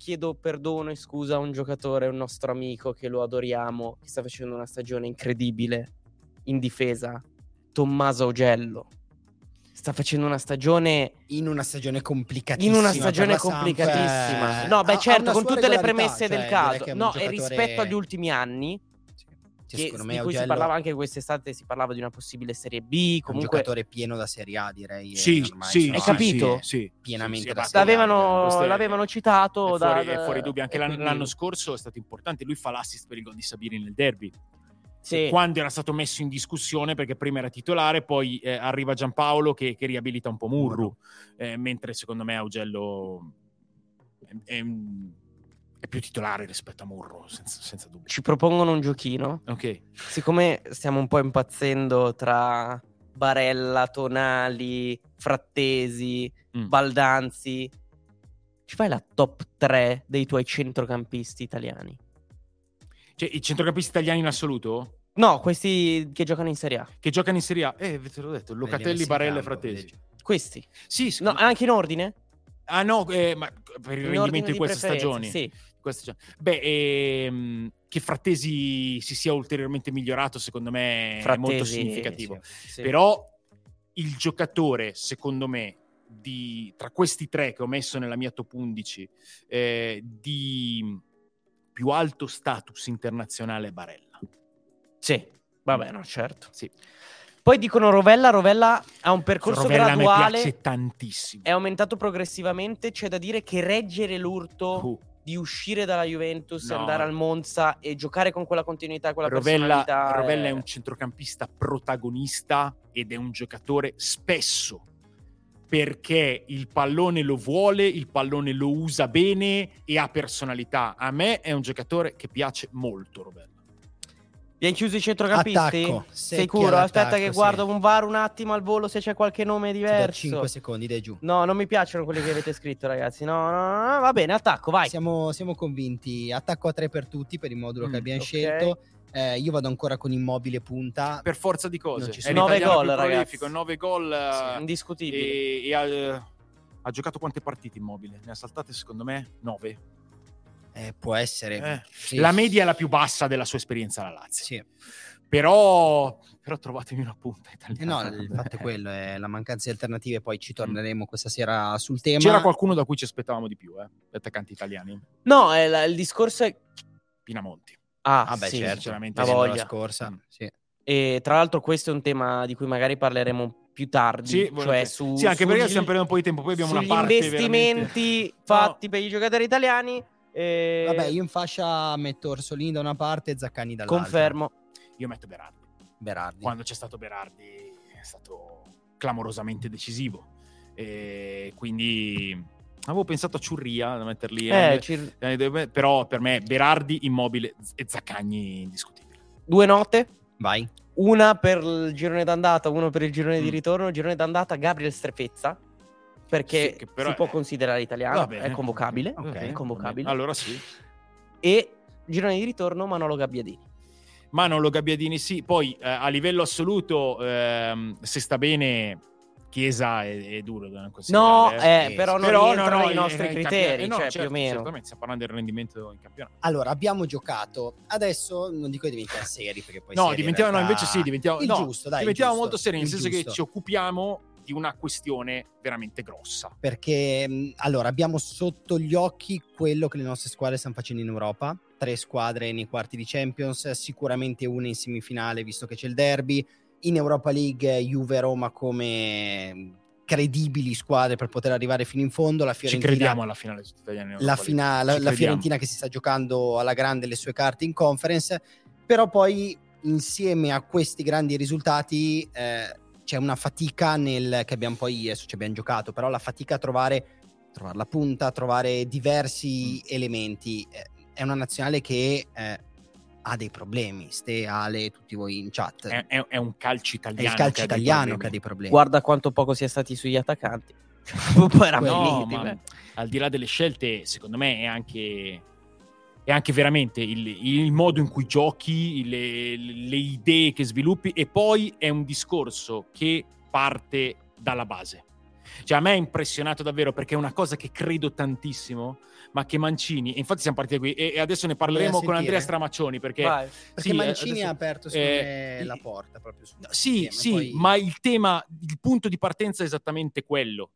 Chiedo perdono e scusa a un giocatore, un nostro amico che lo adoriamo, che sta facendo una stagione incredibile in difesa. Tommaso Augello. Sta facendo una stagione in una stagione complicatissima. in una stagione complicatissima. eh, No, beh, ha- certo, con tutte le premesse del cioè, direi caso. è No, e giocatore- rispetto agli ultimi anni, Sì, che- me di cui si Augello parlava anche quest'estate, si parlava di una possibile Serie B. è un Comunque, giocatore pieno da Serie A, direi. e Sì, ormai sì, sono Hai sì, capito? Sì, sì, Pienamente sì, da Serie A. l'avevano, è- l'avevano citato è fuori, da- è fuori dubbio. Anche e l'an- quindi- l'anno scorso è stato importante. Lui fa l'assist per il gol di Sabiri nel derby. Sì. Quando era stato messo in discussione perché prima era titolare, poi eh, arriva Giampaolo che, che riabilita un po' Murru. eh, mentre secondo me Augello è, è- è più titolare rispetto a Murru, senza, senza dubbio. Ci propongono un giochino. Ok, Siccome stiamo un po' impazzendo tra Barella, Tonali, Frattesi, Mm. Baldanzi, ci fai la top 3 dei tuoi centrocampisti italiani? Cioè i centrocampisti italiani in assoluto No, questi che giocano in Serie A. che giocano in Serie A, eh, te l'ho detto, Locatelli, Barella e Frattesi. vedi. Questi. Sì, No, secondo- anche in ordine? ah no, eh, ma per il In rendimento di queste stagioni. Sì. queste stagioni. Beh, ehm, che Frattesi si sia ulteriormente migliorato, secondo me è molto Frattesi, significativo. sì, sì. Però il giocatore, secondo me, di, tra questi tre che ho messo nella mia top 11, eh, di più alto status internazionale è Barella. Sì, vabbè, no, certo. Sì. Poi dicono Rovella, Rovella ha un percorso Rovella mi graduale, piace tantissimo. è aumentato progressivamente, c'è da dire che reggere l'urto Uh, di uscire dalla Juventus, No. andare al Monza e giocare con quella continuità, quella Rovella. Rovella è eh, un centrocampista protagonista ed è un giocatore spesso perché il pallone lo vuole, il pallone lo usa bene e ha personalità. A me è un giocatore che piace molto Rovella. Abbiamo chiuso i centrocampisti? Attacco, Sicuro? Aspetta che sì. guardo un VAR un attimo al volo se c'è qualche nome diverso. 5 secondi, dai giù. No, non mi piacciono quelli che avete scritto, ragazzi. No, no, no, no, va bene, attacco, vai. Siamo, siamo convinti. Attacco a 3 per tutti per il modulo Mm, che abbiamo ok. scelto. Eh, io vado ancora con immobile punta. Per forza di cose. Non ci È sono- Nove l'italiano gol, più ragazzi. prolifico, 9 gol eh, Indiscutibile. e, e ha, eh, ha giocato quante partite immobile? Ne ha saltate secondo me 9. Eh, può essere. Eh, sì. La media è la più bassa della sua esperienza alla Lazio. Sì. Però, però trovatemi una punta Eh italiana. no, il fatto è quello, è la mancanza di alternative. Poi ci torneremo questa sera sul tema. C'era qualcuno da cui ci aspettavamo di più, eh? Gli attaccanti italiani. No, eh, la- il discorso è... Pinamonti. Ah, Ah, beh, sì, certo. sì, la voglia. scorsa. Mm. Sì. E tra l'altro questo è un tema di cui magari parleremo più tardi, Sì, cioè su, Sì, anche perché sugli- stiamo perdendo un po' di tempo. Poi abbiamo una parte investimenti veramente- fatti per i giocatori italiani. eh, Vabbè, io in fascia metto Orsolini da una parte e Zaccagni dall'altra. confermo. Io metto Berardi. Berardi. Quando c'è stato Berardi è stato clamorosamente decisivo. E quindi avevo pensato a Ciurria da metterli. Eh, eh, ci- eh, dove- però per me Berardi, Immobile e Zaccagni indiscutibile. Due note. Vai. Una per il girone d'andata, uno per il girone di Mm. ritorno. Girone d'andata Gabriel Strefezza, perché Sì, si può considerare italiano, è convocabile. Ok, è convocabile. Allora sì. E girone di ritorno Manolo Gabbiadini. Manolo Gabbiadini sì, poi eh, a livello assoluto ehm, se sta bene Chiesa è, è duro da No, eh, Sì, però non Però rientra no, no, in- nostri criteri, eh, no, cioè certo, più o meno. Certamente, stiamo parlando del rendimento in campionato. Allora, abbiamo giocato. Adesso non dico che diventiamo seri perché poi No, diventiamo, no, invece sì, diventiamo, il no, giusto, dai, diventiamo giusto, molto seri, nel senso che giusto. ci occupiamo di una questione veramente grossa. Perché mh, allora abbiamo sotto gli occhi quello che le nostre squadre stanno facendo in Europa. Tre squadre nei quarti di Champions, sicuramente una in semifinale, visto che c'è il derby. In Europa League, Juve e Roma come mh, credibili squadre per poter arrivare fino in fondo. La Ci Fiorentina crediamo alla finale italiana. la, fina- la- Ci la. Fiorentina che si sta giocando alla grande le sue carte in conference, però poi insieme a questi grandi risultati eh, c'è una fatica nel che abbiamo poi adesso ci abbiamo giocato, però la fatica a trovare, trovare la punta, a trovare diversi elementi. Eh, è una nazionale che eh, ha dei problemi, Ste, Ale, tutti voi in chat. È, è- è un calcio È italiano. il calcio che ha italiano problemi. che ha dei problemi. Guarda quanto poco si è stati sugli attaccanti. Poi era No, ma al di là delle scelte, secondo me è anche, è anche veramente il, il modo in cui giochi, le, le idee che sviluppi e poi è un discorso che parte dalla base. Cioè a me è impressionato davvero perché è una cosa che credo tantissimo, ma che Mancini, e infatti siamo partiti qui e e adesso ne parleremo con? Andrea Stramaccioni perché Vai. Perché sì, Mancini adesso- ha aperto eh, la porta proprio su Sì, tema, sì, poi- ma il tema, il punto di partenza è esattamente quello.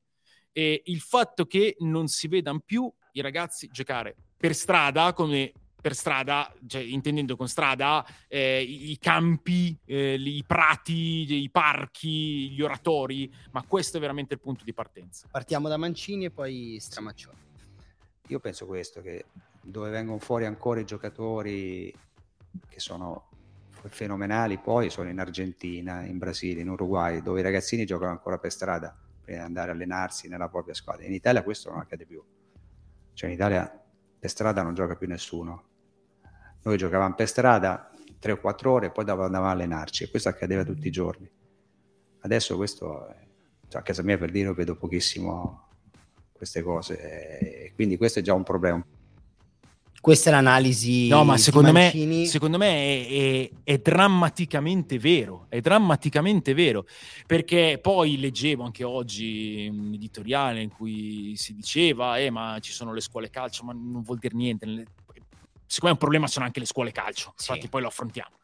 E il fatto che non si vedano più i ragazzi giocare per strada, come per strada, cioè intendendo con strada, eh, i i campi, eh, i prati, i parchi, gli oratori, ma questo è veramente il punto di partenza. Partiamo da Mancini e poi Stramaccioni. Io penso questo, che dove vengono fuori ancora i giocatori che sono fenomenali, poi sono in Argentina, in Brasile, in Uruguay, dove i ragazzini giocano ancora per strada per andare a allenarsi nella propria squadra. In Italia questo non accade più. Cioè in Italia per strada non gioca più nessuno. Noi giocavamo per strada 3 o 4 ore e poi andavamo a allenarci e questo accadeva tutti i giorni. Adesso questo, cioè, a casa mia per dire, io vedo pochissimo queste cose e quindi questo è già un problema. Questa è l'analisi No, ma di secondo me, secondo me è, è- è drammaticamente vero, è drammaticamente vero, perché poi leggevo anche oggi un editoriale in cui si diceva, eh, ma ci sono le scuole calcio, ma non vuol dire niente. Nelle- Secondo me un problema sono anche le scuole calcio, Sì. infatti poi lo affrontiamo.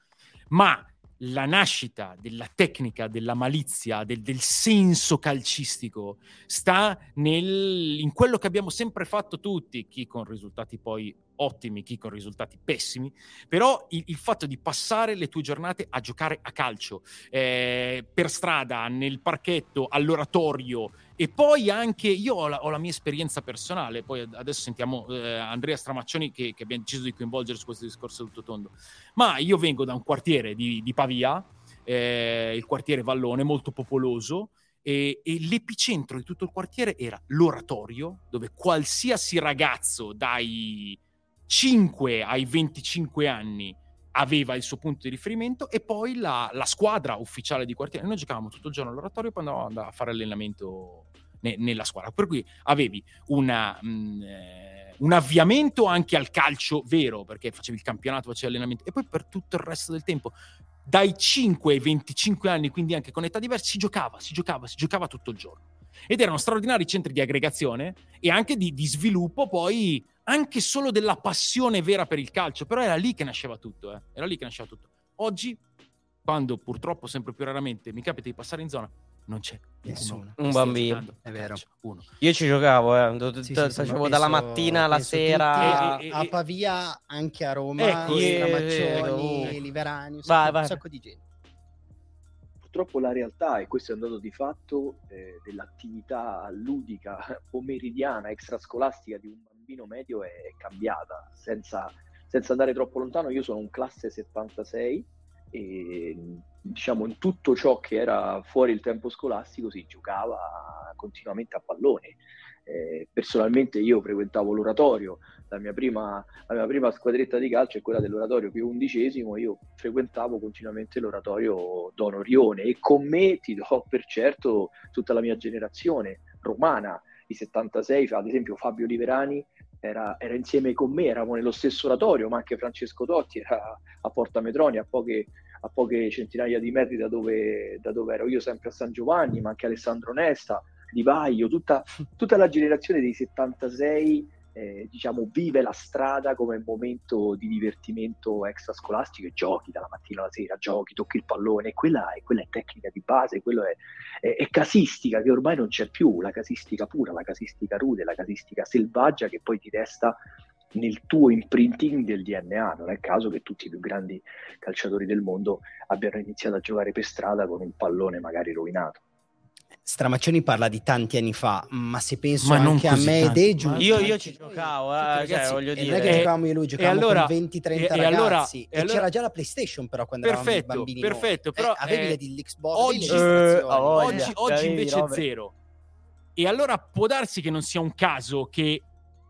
Ma la nascita della tecnica, della malizia, del, del senso calcistico sta nel- in quello che abbiamo sempre fatto tutti, chi con risultati poi ottimi, chi con risultati pessimi, però il, il fatto di passare le tue giornate a giocare a calcio, eh, per strada, nel parchetto, all'oratorio e poi anche io ho la, ho la mia esperienza personale, poi ad- adesso sentiamo eh, Andrea Stramaccioni che, che abbiamo deciso di coinvolgere su questo discorso tutto tondo, ma io vengo da un quartiere di, di Pavia, eh, il quartiere Vallone, molto popoloso, e, e l'epicentro di tutto il quartiere era l'oratorio, dove qualsiasi ragazzo dai 5 ai 25 anni aveva il suo punto di riferimento e poi la, la squadra ufficiale di quartiere. Noi giocavamo tutto il giorno all'oratorio e poi andavamo a fare allenamento ne- nella squadra. Per cui avevi una, mh, eh, un avviamento anche al calcio vero, perché facevi il campionato, facevi allenamento, e poi per tutto il resto del tempo dai 5 ai 25 anni, quindi anche con età diverse, si giocava, si giocava, si giocava tutto il giorno. Ed erano straordinari centri di aggregazione e anche di, di sviluppo, poi anche solo della passione vera per il calcio. Però era lì che nasceva tutto, eh. era lì che nasceva tutto. Oggi, quando purtroppo sempre più raramente mi capita di passare in zona, non c'è Nessuno. Un bambino. È vero. Uno. Io ci giocavo, eh. Sì, sì, sì, facevo dalla penso- mattina alla sera. tutti, E- e- a Pavia, anche a Roma, Ecco, Stramaccioni, e- Liverani, un Vai, vai. un sacco di gente. Purtroppo la realtà, e questo è un dato di fatto, eh, dell'attività ludica pomeridiana, extrascolastica di un bambino medio è, cambiata. Senza, senza, andare troppo lontano, io sono un classe 76 e diciamo in tutto ciò che era fuori il tempo scolastico si giocava continuamente a pallone. Eh, personalmente io frequentavo l'oratorio, la mia, prima, la mia prima squadretta di calcio è quella dell'oratorio più undicesimo, io frequentavo continuamente l'oratorio Don Orione e con me ti do per certo tutta la mia generazione romana, i 76, ad esempio Fabio Liverani era, era, insieme con me, eravamo nello stesso oratorio, ma anche Francesco Totti era a Porta Metroni, a poche, a poche centinaia di metri da dove, da dove, ero. Io, sempre a San Giovanni, ma anche Alessandro Nesta, Di Vaio, tutta, tutta la generazione dei 76 eh, diciamo, vive la strada come momento di divertimento extrascolastico e giochi dalla mattina alla sera, giochi, tocchi il pallone, quella è, quella è tecnica di base, quello è, è, è, casistica che ormai non c'è più, la casistica pura, la casistica rude, la casistica selvaggia che poi ti resta nel tuo imprinting del DNA. Non è caso che tutti i più grandi calciatori del mondo abbiano iniziato a giocare per strada con un pallone magari rovinato. Stramaccioni parla di tanti anni fa, ma se penso ma anche a me ed Egiu, io, io ci giocavo, eh, cioè, voglio dire. Non è che giocavamo io e lui, giocavamo allora, con 20-30 e, ragazzi. Allora, e, e allora, c'era già la PlayStation però quando perfetto, eravamo bambini. Perfetto, eh, però... avevi eh, l'Xbox, oggi, eh, oggi, oggi invece è zero. E allora può darsi che non sia un caso che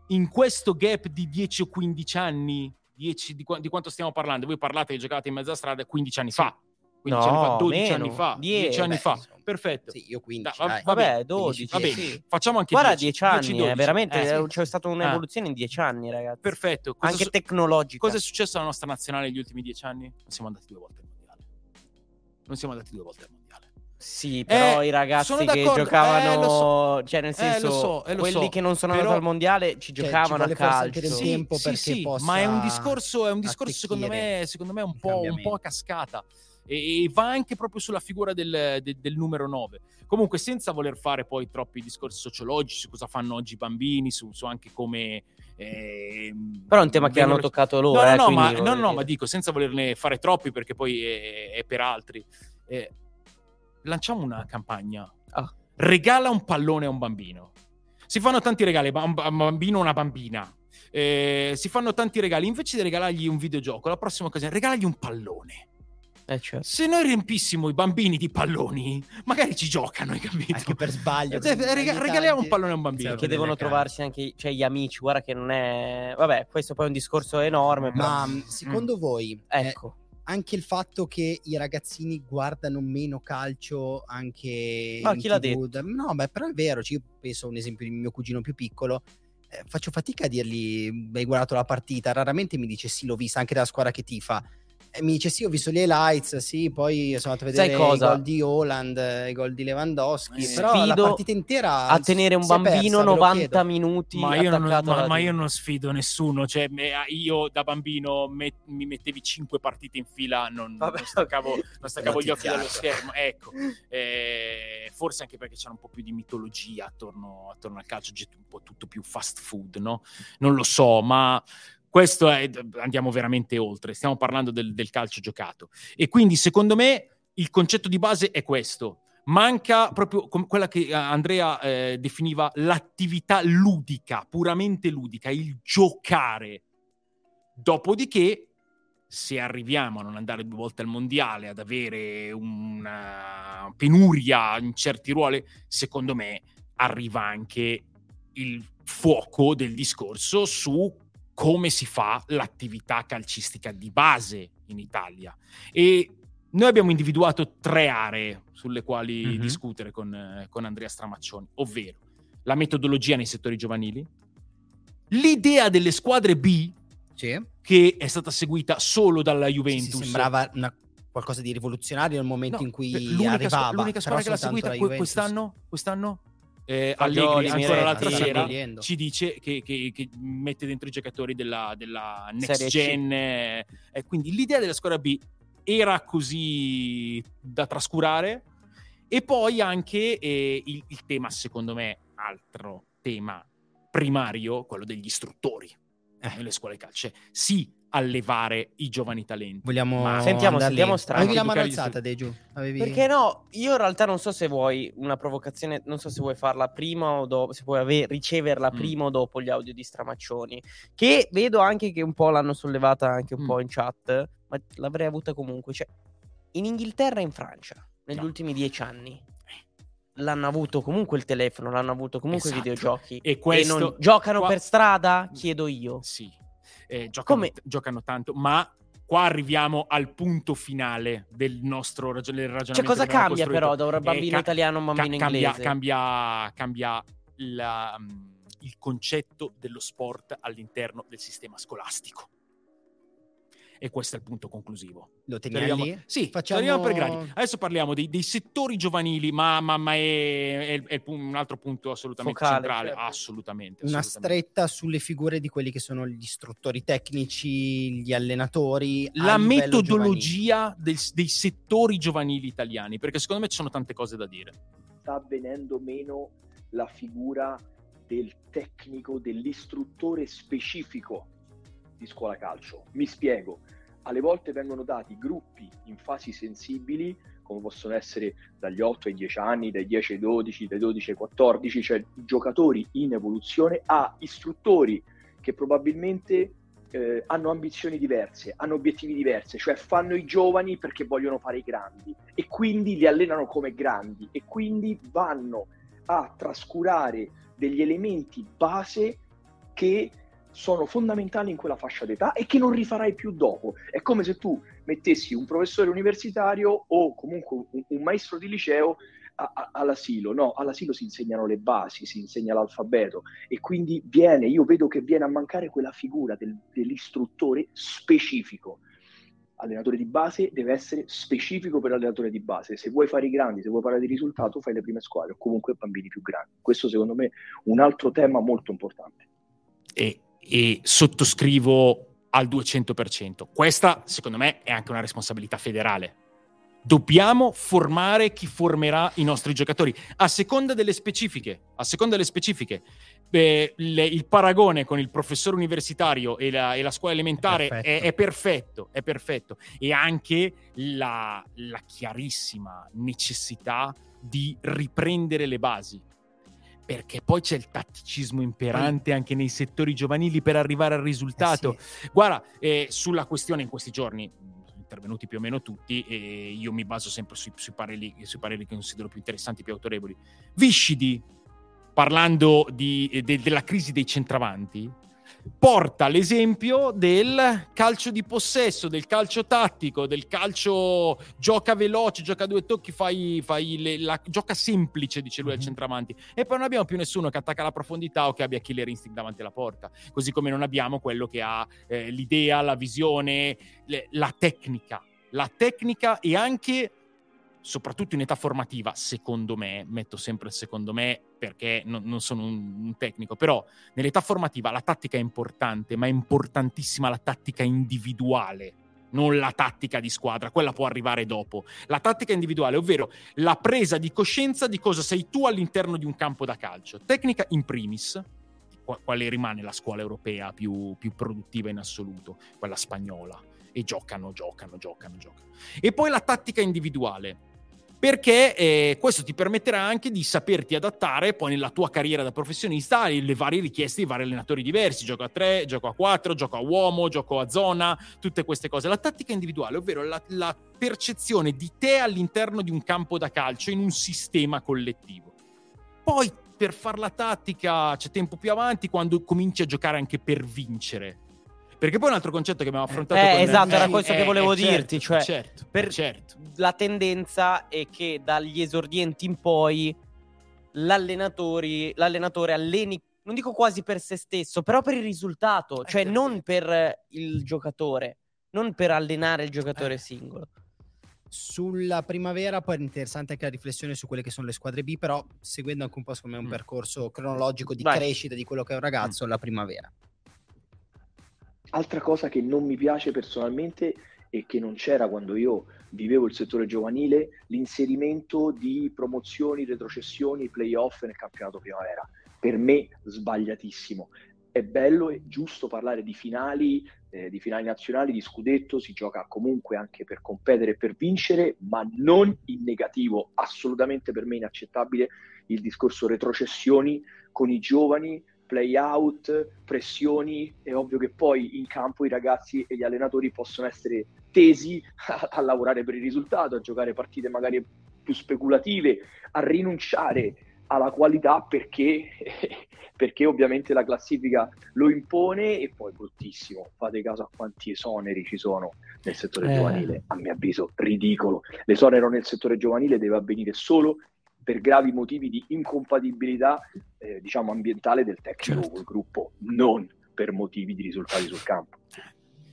in questo gap di 10 o 15 anni, 10, di, di, quanto stiamo parlando, voi parlate che giocavate in mezza strada 15 anni fa, 15 no, anni fa, 12 meno. anni fa, 10, 10 anni beh, fa. Perfetto. Sì, io 15. Da, va, vabbè, 12. Va bene, sì. facciamo anche Guarda, 10, 10 anni, 10, eh, veramente eh, sì. c'è stata un'evoluzione ah. in 10 anni, ragazzi. Perfetto. Cosa anche su- tecnologica. Cosa è successo alla nostra nazionale negli ultimi 10 anni? Non siamo andati due volte al mondiale. Non siamo andati due volte al mondiale. Sì, però eh, i ragazzi che giocavano, eh, so. cioè nel senso, eh, so, eh, quelli so. che non sono però, andati al mondiale ci cioè, giocavano ci a calcio. Del sì, tempo sì, sì, ma è un discorso, è un discorso secondo me, secondo me un, po', un po' a cascata e, va anche proprio sulla figura del, del, del, numero 9. Comunque, senza voler fare poi troppi discorsi sociologici su cosa fanno oggi i bambini, su, su anche come. Eh, Però è un tema che hanno toccato loro. No, no, eh, no, ma, no, no ma, dico senza volerne fare troppi perché poi è, è per altri. Eh, lanciamo una campagna. Ah. Regala un pallone a un bambino. Si fanno tanti regali a un bambino o una bambina. Eh, si fanno tanti regali. Invece di regalargli un videogioco, la prossima occasione, regalagli un pallone. Eh, certo. Se noi riempissimo i bambini di palloni, magari ci giocano, hai capito? Anche per sbaglio. Cioè, rega- regaliamo un pallone a un bambino. Che devono trovarsi anche cioè, gli amici. Guarda che non è... Vabbè, questo poi è un discorso enorme. Però... Ma secondo mm. voi... Ecco. Eh, anche il fatto che i ragazzini guardano meno calcio anche ma chi l'ha detto? no beh però è vero cioè, io penso a un esempio di mio cugino più piccolo eh, faccio fatica a dirgli hai guardato la partita raramente mi dice sì l'ho vista anche dalla squadra che tifa mi dice sì, ho visto gli highlights, sì, poi sono andato a vedere i gol di Holland, i gol di Lewandowski, eh, però la partita intera a tenere un bambino persa, 90 minuti ma io, non, ma, ma io, non, sfido nessuno, cioè io da bambino me, mi mettevi 5 partite in fila, non, Vabbè, non staccavo, non staccavo gli occhi dallo schermo, ecco, eh, forse anche perché c'era un po' più di mitologia attorno, attorno al calcio, un po' tutto più fast food, no? Non lo so, ma questo è, andiamo veramente oltre, stiamo parlando del, del calcio giocato. E quindi secondo me il concetto di base è questo. Manca proprio quella che eh, Andrea eh, definiva l'attività ludica, puramente ludica, il giocare. Dopodiché, se arriviamo a non andare due volte al mondiale, ad avere una penuria in certi ruoli, secondo me arriva anche il fuoco del discorso su come si fa l'attività calcistica di base in Italia. E noi abbiamo individuato tre aree sulle quali mm-hmm. discutere con, con Andrea Stramaccioni, ovvero la metodologia nei settori giovanili, l'idea delle squadre B, sì. che è stata seguita solo dalla Juventus. Sì, sembrava una, qualcosa di rivoluzionario nel momento no, in cui l'unica arrivava. L'unica squadra che l'ha seguita quest'anno, quest'anno eh, Allegri ancora l'altra sera ci dice che, che, che, mette dentro i giocatori della, della next Serie gen eh, quindi l'idea della squadra B era così da trascurare e poi anche eh, il, il, tema secondo me altro tema primario quello degli istruttori eh. nelle scuole calcio. Sì allevare i giovani talenti. Vogliamo Ma- Sentiamo, sentiamo strano. Avevi la mano Educarli su- alzata, Deju? Avevi... Perché no? Io in realtà non so se vuoi una provocazione, non so se vuoi farla prima o dopo, se puoi ave- riceverla Mm. prima o dopo gli audio di Stramaccioni, che vedo anche che un po' l'hanno sollevata anche un Mm. po' in chat, ma l'avrei avuta comunque. Cioè, in Inghilterra e in Francia, negli No. ultimi dieci anni, l'hanno avuto comunque il telefono, l'hanno avuto comunque Esatto. i videogiochi. E questo- non giocano qua- per strada? Chiedo io. Sì, eh, giocano, giocano tanto, ma qua arriviamo al punto finale del nostro ragio- del ragionamento. Cioè, cosa cambia però da un Eh, bambino ca- italiano a un ca- bambino cambia, inglese? Cambia, cambia la, mm, il concetto dello sport all'interno del sistema scolastico. E questo è il punto conclusivo. Lo teniamo arriviamo- lì? Sì, Facciamo- ci arriviamo per gradi. Adesso parliamo dei, dei settori giovanili, ma, ma- ma è, è- è un altro punto assolutamente Focale, centrale. certo. Assolutamente, Una assolutamente. stretta sulle figure di quelli che sono gli istruttori tecnici, gli allenatori. la metodologia del- dei settori giovanili italiani, perché secondo me ci sono tante cose da dire. sta avvenendo meno la figura del tecnico, dell'istruttore specifico di scuola calcio. Mi spiego. Alle volte vengono dati gruppi in fasi sensibili, come possono essere dagli 8 ai 10 anni, dai 10 ai 12, dai 12 ai 14, cioè giocatori in evoluzione, a istruttori che probabilmente eh, hanno ambizioni diverse, hanno obiettivi diversi, cioè fanno i giovani perché vogliono fare i grandi e quindi li allenano come grandi e quindi vanno a trascurare degli elementi base che sono fondamentali in quella fascia d'età e che non rifarai più dopo. È come se tu mettessi un professore universitario o comunque un, un maestro di liceo a- a- all'asilo. No, all'asilo si insegnano le basi, si insegna l'alfabeto e quindi viene, io vedo che viene a mancare quella figura del- dell'istruttore specifico. Allenatore di base deve essere specifico per l'allenatore di base. Se vuoi fare i grandi, se vuoi parlare di risultato, fai le prime squadre o comunque bambini più grandi. Questo secondo me è un altro tema molto importante. E, e sottoscrivo al 200%. Questa, secondo me, è anche una responsabilità federale. Dobbiamo formare chi formerà i nostri giocatori a seconda delle specifiche. A seconda delle specifiche. Beh, le- il paragone con il professore universitario e la, e la scuola elementare È è, perfetto. è perfetto, è perfetto. E anche la, la chiarissima necessità di riprendere le basi. Perché poi c'è il tatticismo imperante anche nei settori giovanili per arrivare al risultato. Eh Guarda, eh, sulla questione in questi giorni, intervenuti più o meno tutti, e io mi baso sempre sui, sui pareri, sui pareri che considero più interessanti, più autorevoli. Viscidi, parlando di- de- della crisi dei centravanti, porta l'esempio del calcio di possesso, del calcio tattico, del calcio gioca veloce, gioca due tocchi, fai, fai le- la gioca semplice, dice lui al Mhm. centravanti. E poi non abbiamo più nessuno che attacca la profondità o che abbia killer instinct davanti alla porta. Così come non abbiamo quello che ha eh, l'idea, la visione, le- la tecnica. La tecnica e anche, soprattutto in età formativa, secondo me, metto sempre il secondo me perché non, non sono un, un tecnico, però nell'età formativa la tattica è importante, ma è importantissima la tattica individuale. Non la tattica di squadra, quella può arrivare dopo. La tattica individuale, ovvero la presa di coscienza di cosa sei tu all'interno di un campo da calcio. Tecnica in primis, qua- quale rimane la scuola europea più, più produttiva in assoluto, quella spagnola. E giocano, giocano, giocano, giocano. E poi la tattica individuale, perché eh, questo ti permetterà anche di saperti adattare poi nella tua carriera da professionista alle varie richieste di vari allenatori diversi. Gioco a 3, gioco a 4, gioco a uomo, gioco a zona, tutte queste cose. La tattica individuale, ovvero la, la percezione di te all'interno di un campo da calcio in un sistema collettivo. Poi per far la tattica c'è tempo più avanti quando cominci a giocare anche per vincere. Perché poi un altro concetto che abbiamo affrontato Eh, con esatto, era eh, questo eh, che volevo eh, dirti, certo, cioè, certo, per- certo. la tendenza è che dagli esordienti in poi l'allenatori, l'allenatore alleni, non dico quasi per se stesso, però per il risultato, cioè certo. non per eh, il giocatore, non per allenare il giocatore Eh. singolo. Sulla primavera poi è interessante anche la riflessione su quelle che sono le squadre B, però seguendo anche un po' secondo me un Mm. percorso cronologico di Vai. crescita di quello che è un ragazzo, la primavera. Altra cosa che non mi piace personalmente e che non c'era quando io vivevo il settore giovanile, l'inserimento di promozioni, retrocessioni, playoff nel campionato primavera. Per me sbagliatissimo. è bello e giusto parlare di finali, eh, di finali nazionali, di scudetto, si gioca comunque anche per competere e per vincere, ma non in negativo, assolutamente per me inaccettabile il discorso retrocessioni con i giovani, play out, pressioni, è ovvio che poi in campo i ragazzi e gli allenatori possono essere tesi a, a lavorare per il risultato, a giocare partite magari più speculative, a rinunciare alla qualità perché, perché ovviamente la classifica lo impone e poi bruttissimo, fate caso a quanti esoneri ci sono nel settore eh. giovanile, a mio avviso ridicolo. L'esonero nel settore giovanile deve avvenire solo per gravi motivi di incompatibilità eh, diciamo ambientale del tecnico certo. col gruppo, non per motivi di risultati sul campo.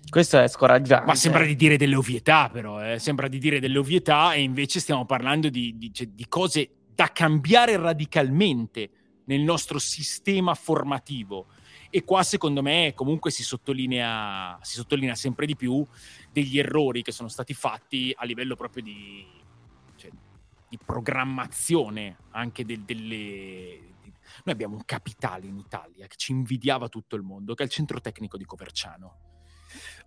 Questo è scoraggiante. Ma sembra di dire delle ovvietà, però, eh? sembra di dire delle ovvietà e invece stiamo parlando di, di, cioè, di cose da cambiare radicalmente nel nostro sistema formativo. E qua, secondo me, comunque si sottolinea, si sottolinea sempre di più degli errori che sono stati fatti a livello proprio di, di programmazione anche del, delle. Noi abbiamo un capitale in Italia che ci invidiava tutto il mondo, che è il centro tecnico di Coverciano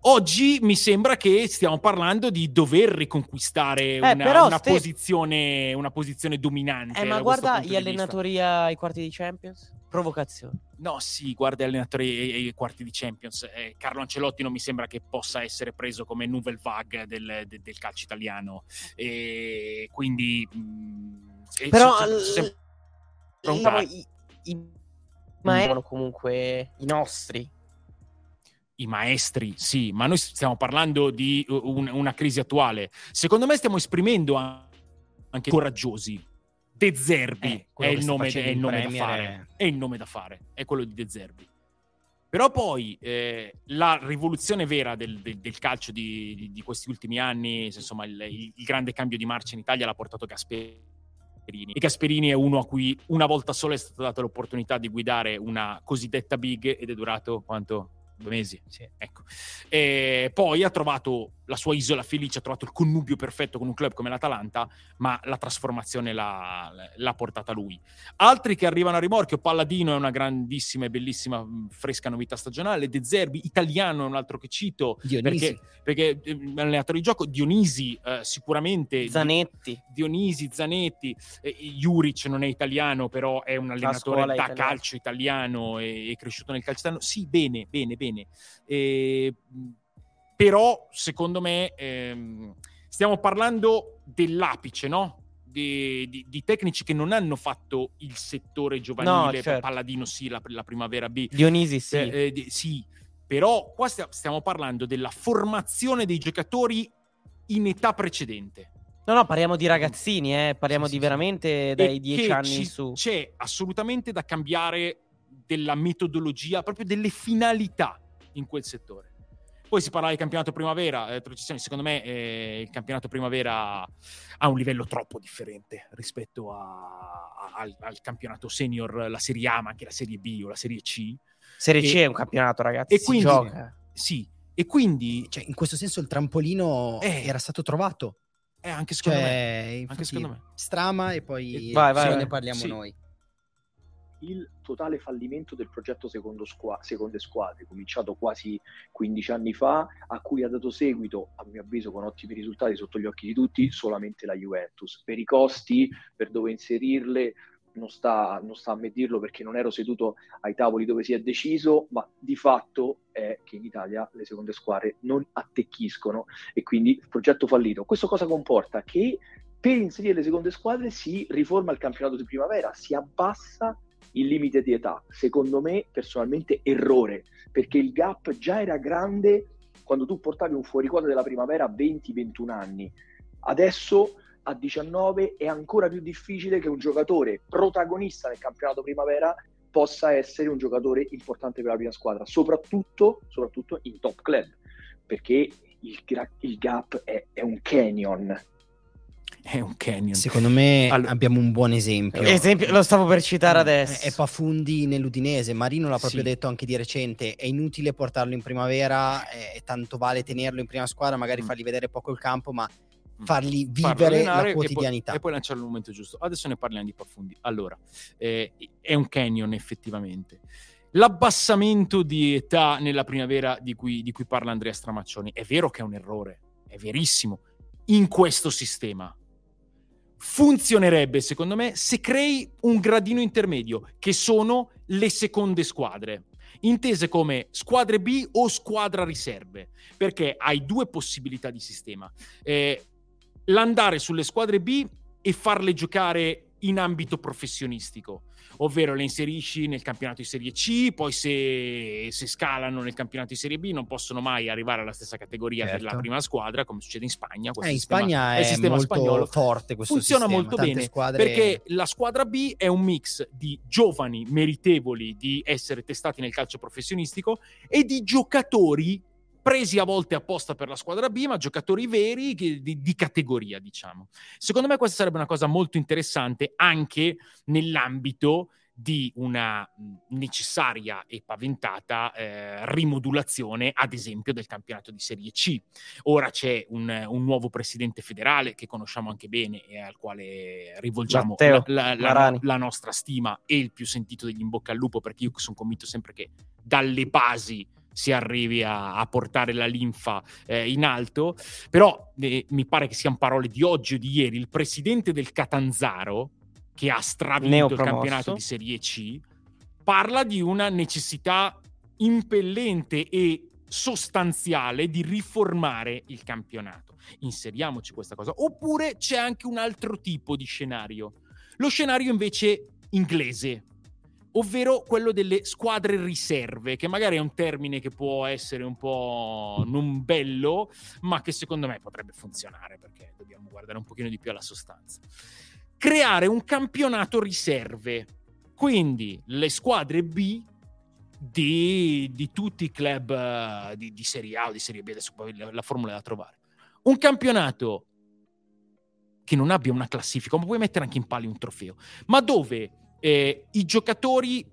Oggi mi sembra che stiamo parlando di dover riconquistare eh, una, una, ste... posizione, una, posizione, dominante. Eh, ma guarda gli allenatori ai quarti di Champions. Provocazione. No, sì, guarda gli allenatori ai quarti di Champions. Eh, Carlo Ancelotti non mi sembra che possa essere preso come nouvelle vague del, del, del calcio italiano. E quindi... Mh, mm, Però... Se, se, diciamo, i, i, ma erano comunque i nostri i maestri, sì, ma noi stiamo parlando di un, una crisi attuale. Secondo me stiamo esprimendo anche coraggiosi. De Zerbi eh, è, il nome, è il nome da fare. È il nome da fare, è quello di De Zerbi. Però poi eh, la rivoluzione vera del, del, del calcio di, di, di, questi ultimi anni, insomma, il, il, il, grande cambio di marcia in Italia l'ha portato Gasperini. E Gasperini è uno a cui una volta sola è stata data l'opportunità di guidare una cosiddetta big ed è durato quanto? due mesi. Sì. Ecco. E poi ha trovato la sua isola felice, ha trovato il connubio perfetto con un club come l'Atalanta, ma la trasformazione l'ha, l'ha portata lui. Altri che arrivano a rimorchio, Palladino è una grandissima e bellissima fresca novità stagionale, De Zerbi, italiano è un altro che cito, Dionisi. perché, perché eh, allenatore di gioco, Dionisi eh, sicuramente... Zanetti. Dionisi, Zanetti, eh, Juric non è italiano, però è un allenatore da italiana. calcio italiano, è, è cresciuto nel calcio italiano. Sì, bene, bene, bene. E, però secondo me ehm, stiamo parlando dell'apice, no? Di, di, di, tecnici che non hanno fatto il settore giovanile, no, certo. Palladino sì, la, la, primavera B. Dionisi sì. Eh, eh, sì, però qua stiamo parlando della formazione dei giocatori in età precedente. No, no, parliamo di ragazzini, eh? parliamo sì, di sì, veramente dai dieci anni ci, su. C'è assolutamente da cambiare della metodologia, proprio delle finalità in quel settore. Poi si parla di campionato primavera, eh, secondo me eh, il campionato primavera ha un livello troppo differente rispetto a, a, al, al, campionato senior, la Serie A, ma anche la Serie B o la Serie C. Serie e, C è un campionato, ragazzi. E quindi, gioca. Sì, e quindi... Cioè, in questo senso il trampolino eh, era stato trovato. Eh, anche secondo cioè, me. Anche secondo me. Strama e poi vai, vai, vai. ne parliamo sì. noi il totale fallimento del progetto secondo squa- Seconde Squadre, cominciato quasi 15 anni fa, a cui ha dato seguito, a mio avviso con ottimi risultati sotto gli occhi di tutti, solamente la Juventus. Per i costi, per dove inserirle, non sta, non sta a me dirlo perché non ero seduto ai tavoli dove si è deciso, ma di fatto è che in Italia le seconde squadre non attecchiscono e quindi il progetto fallito. Questo cosa comporta? Che per inserire le seconde squadre si riforma il campionato di primavera, si abbassa il limite di età. Secondo me, personalmente, errore, perché il gap già era grande quando tu portavi un fuoriquadro della primavera a 20-21 anni. Adesso a 19 è ancora più difficile che un giocatore protagonista nel campionato primavera possa essere un giocatore importante per la prima squadra, soprattutto, soprattutto in top club, perché il, il gap è, è un canyon, è un canyon. Secondo me allora, abbiamo un buon esempio. esempio. Lo stavo per citare mm, adesso. È Pafundi nell'Udinese. Marino l'ha proprio sì. detto anche di recente. È inutile portarlo in primavera, è, tanto vale tenerlo in prima squadra, magari mm. fargli vedere poco il campo, ma mm. fargli vivere la quotidianità. E poi, e poi lanciarlo al momento giusto. Adesso ne parliamo di Pafundi. Allora, eh, è un canyon effettivamente. L'abbassamento di età nella primavera di cui, di cui parla Andrea Stramaccioni è vero che è un errore, è verissimo, in questo sistema. Funzionerebbe, secondo me, se crei un gradino intermedio, che sono le seconde squadre, intese come squadre B o squadra riserve, perché hai due possibilità di sistema. Eh, l'andare sulle squadre B e farle giocare in ambito professionistico, ovvero le inserisci nel campionato di Serie C, poi se, se, scalano nel campionato di Serie B non possono mai arrivare alla stessa categoria certo. della prima squadra, come succede in Spagna. Eh, in Spagna è, è molto spagnolo. forte questo Funziona sistema. molto bene squadre... perché la squadra B è un mix di giovani meritevoli di essere testati nel calcio professionistico e di giocatori presi a volte apposta per la squadra B, ma giocatori veri di, di, categoria, diciamo. Secondo me questa sarebbe una cosa molto interessante anche nell'ambito di una necessaria e paventata eh, rimodulazione, ad esempio, del campionato di Serie C. Ora c'è un, un, nuovo presidente federale che conosciamo anche bene e al quale rivolgiamo la, la, la, la, nostra stima e il più sentito degli in bocca al lupo, perché io sono convinto sempre che dalle basi si arrivi a, a portare la linfa eh, in alto, però eh, mi pare che siano parole di oggi o di ieri, il presidente del Catanzaro, che ha stravinto il campionato di Serie C, parla di una necessità impellente e sostanziale di riformare il campionato. Inseriamoci questa cosa. Oppure c'è anche un altro tipo di scenario. Lo scenario invece inglese, ovvero quello delle squadre riserve, che magari è un termine che può essere un po' non bello, ma che secondo me potrebbe funzionare perché dobbiamo guardare un pochino di più alla sostanza. Creare un campionato riserve, quindi le squadre B di, di tutti i club uh, di, di, Serie A o di Serie B, adesso poi la, la formula da trovare. Un campionato che non abbia una classifica, ma puoi mettere anche in palio un trofeo, ma dove eh, I giocatori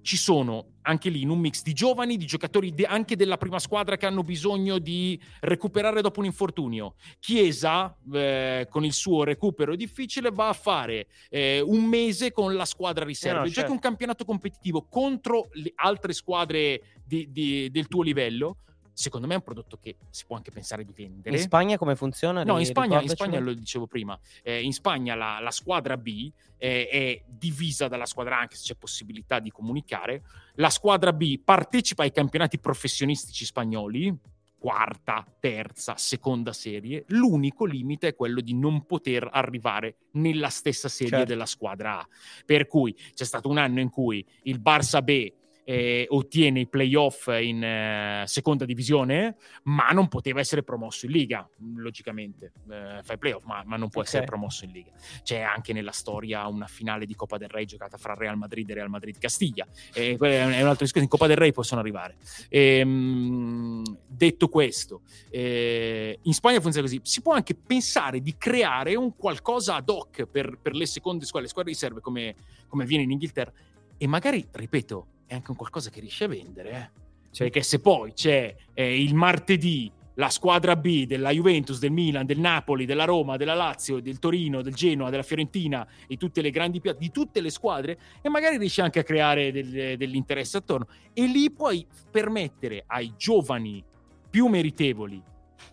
ci sono anche lì in un mix di giovani, di giocatori de- anche della prima squadra che hanno bisogno di recuperare dopo un infortunio. Chiesa, eh, con il suo recupero difficile, va a fare eh, un mese con la squadra riserva. No, no, certo. Giochi un campionato competitivo contro le altre squadre di, di, del tuo livello secondo me è un prodotto che si può anche pensare di vendere. In Spagna come funziona? No, in Spagna, in Spagna, lo dicevo prima, eh, in Spagna la, la squadra B eh, è divisa dalla squadra A, anche se c'è possibilità di comunicare. La squadra B partecipa ai campionati professionistici spagnoli, quarta, terza, seconda serie. L'unico limite è quello di non poter arrivare nella stessa serie certo. della squadra A. Per cui c'è stato un anno in cui il Barça B eh, ottiene i playoff in eh, seconda divisione, ma non poteva essere promosso in Liga, logicamente. Eh, fa i playoff, ma, ma non può okay. essere promosso in Liga. C'è anche nella storia una finale di Coppa del Re giocata fra Real Madrid e Real Madrid Castiglia. è un altro discorso, in Coppa del Re possono arrivare. Ehm, detto questo, eh, in Spagna funziona così. Si può anche pensare di creare un qualcosa ad hoc per, per le seconde squadre, le squadre riserve come, come avviene in Inghilterra, e magari, ripeto, è anche un qualcosa che riesce a vendere. Eh? Cioè, che se poi c'è eh, il martedì la squadra B della Juventus, del Milan, del Napoli, della Roma, della Lazio, del Torino, del Genoa, della Fiorentina e tutte le grandi piazze, di tutte le squadre, e magari riesci anche a creare del, dell'interesse attorno. E lì puoi permettere ai giovani più meritevoli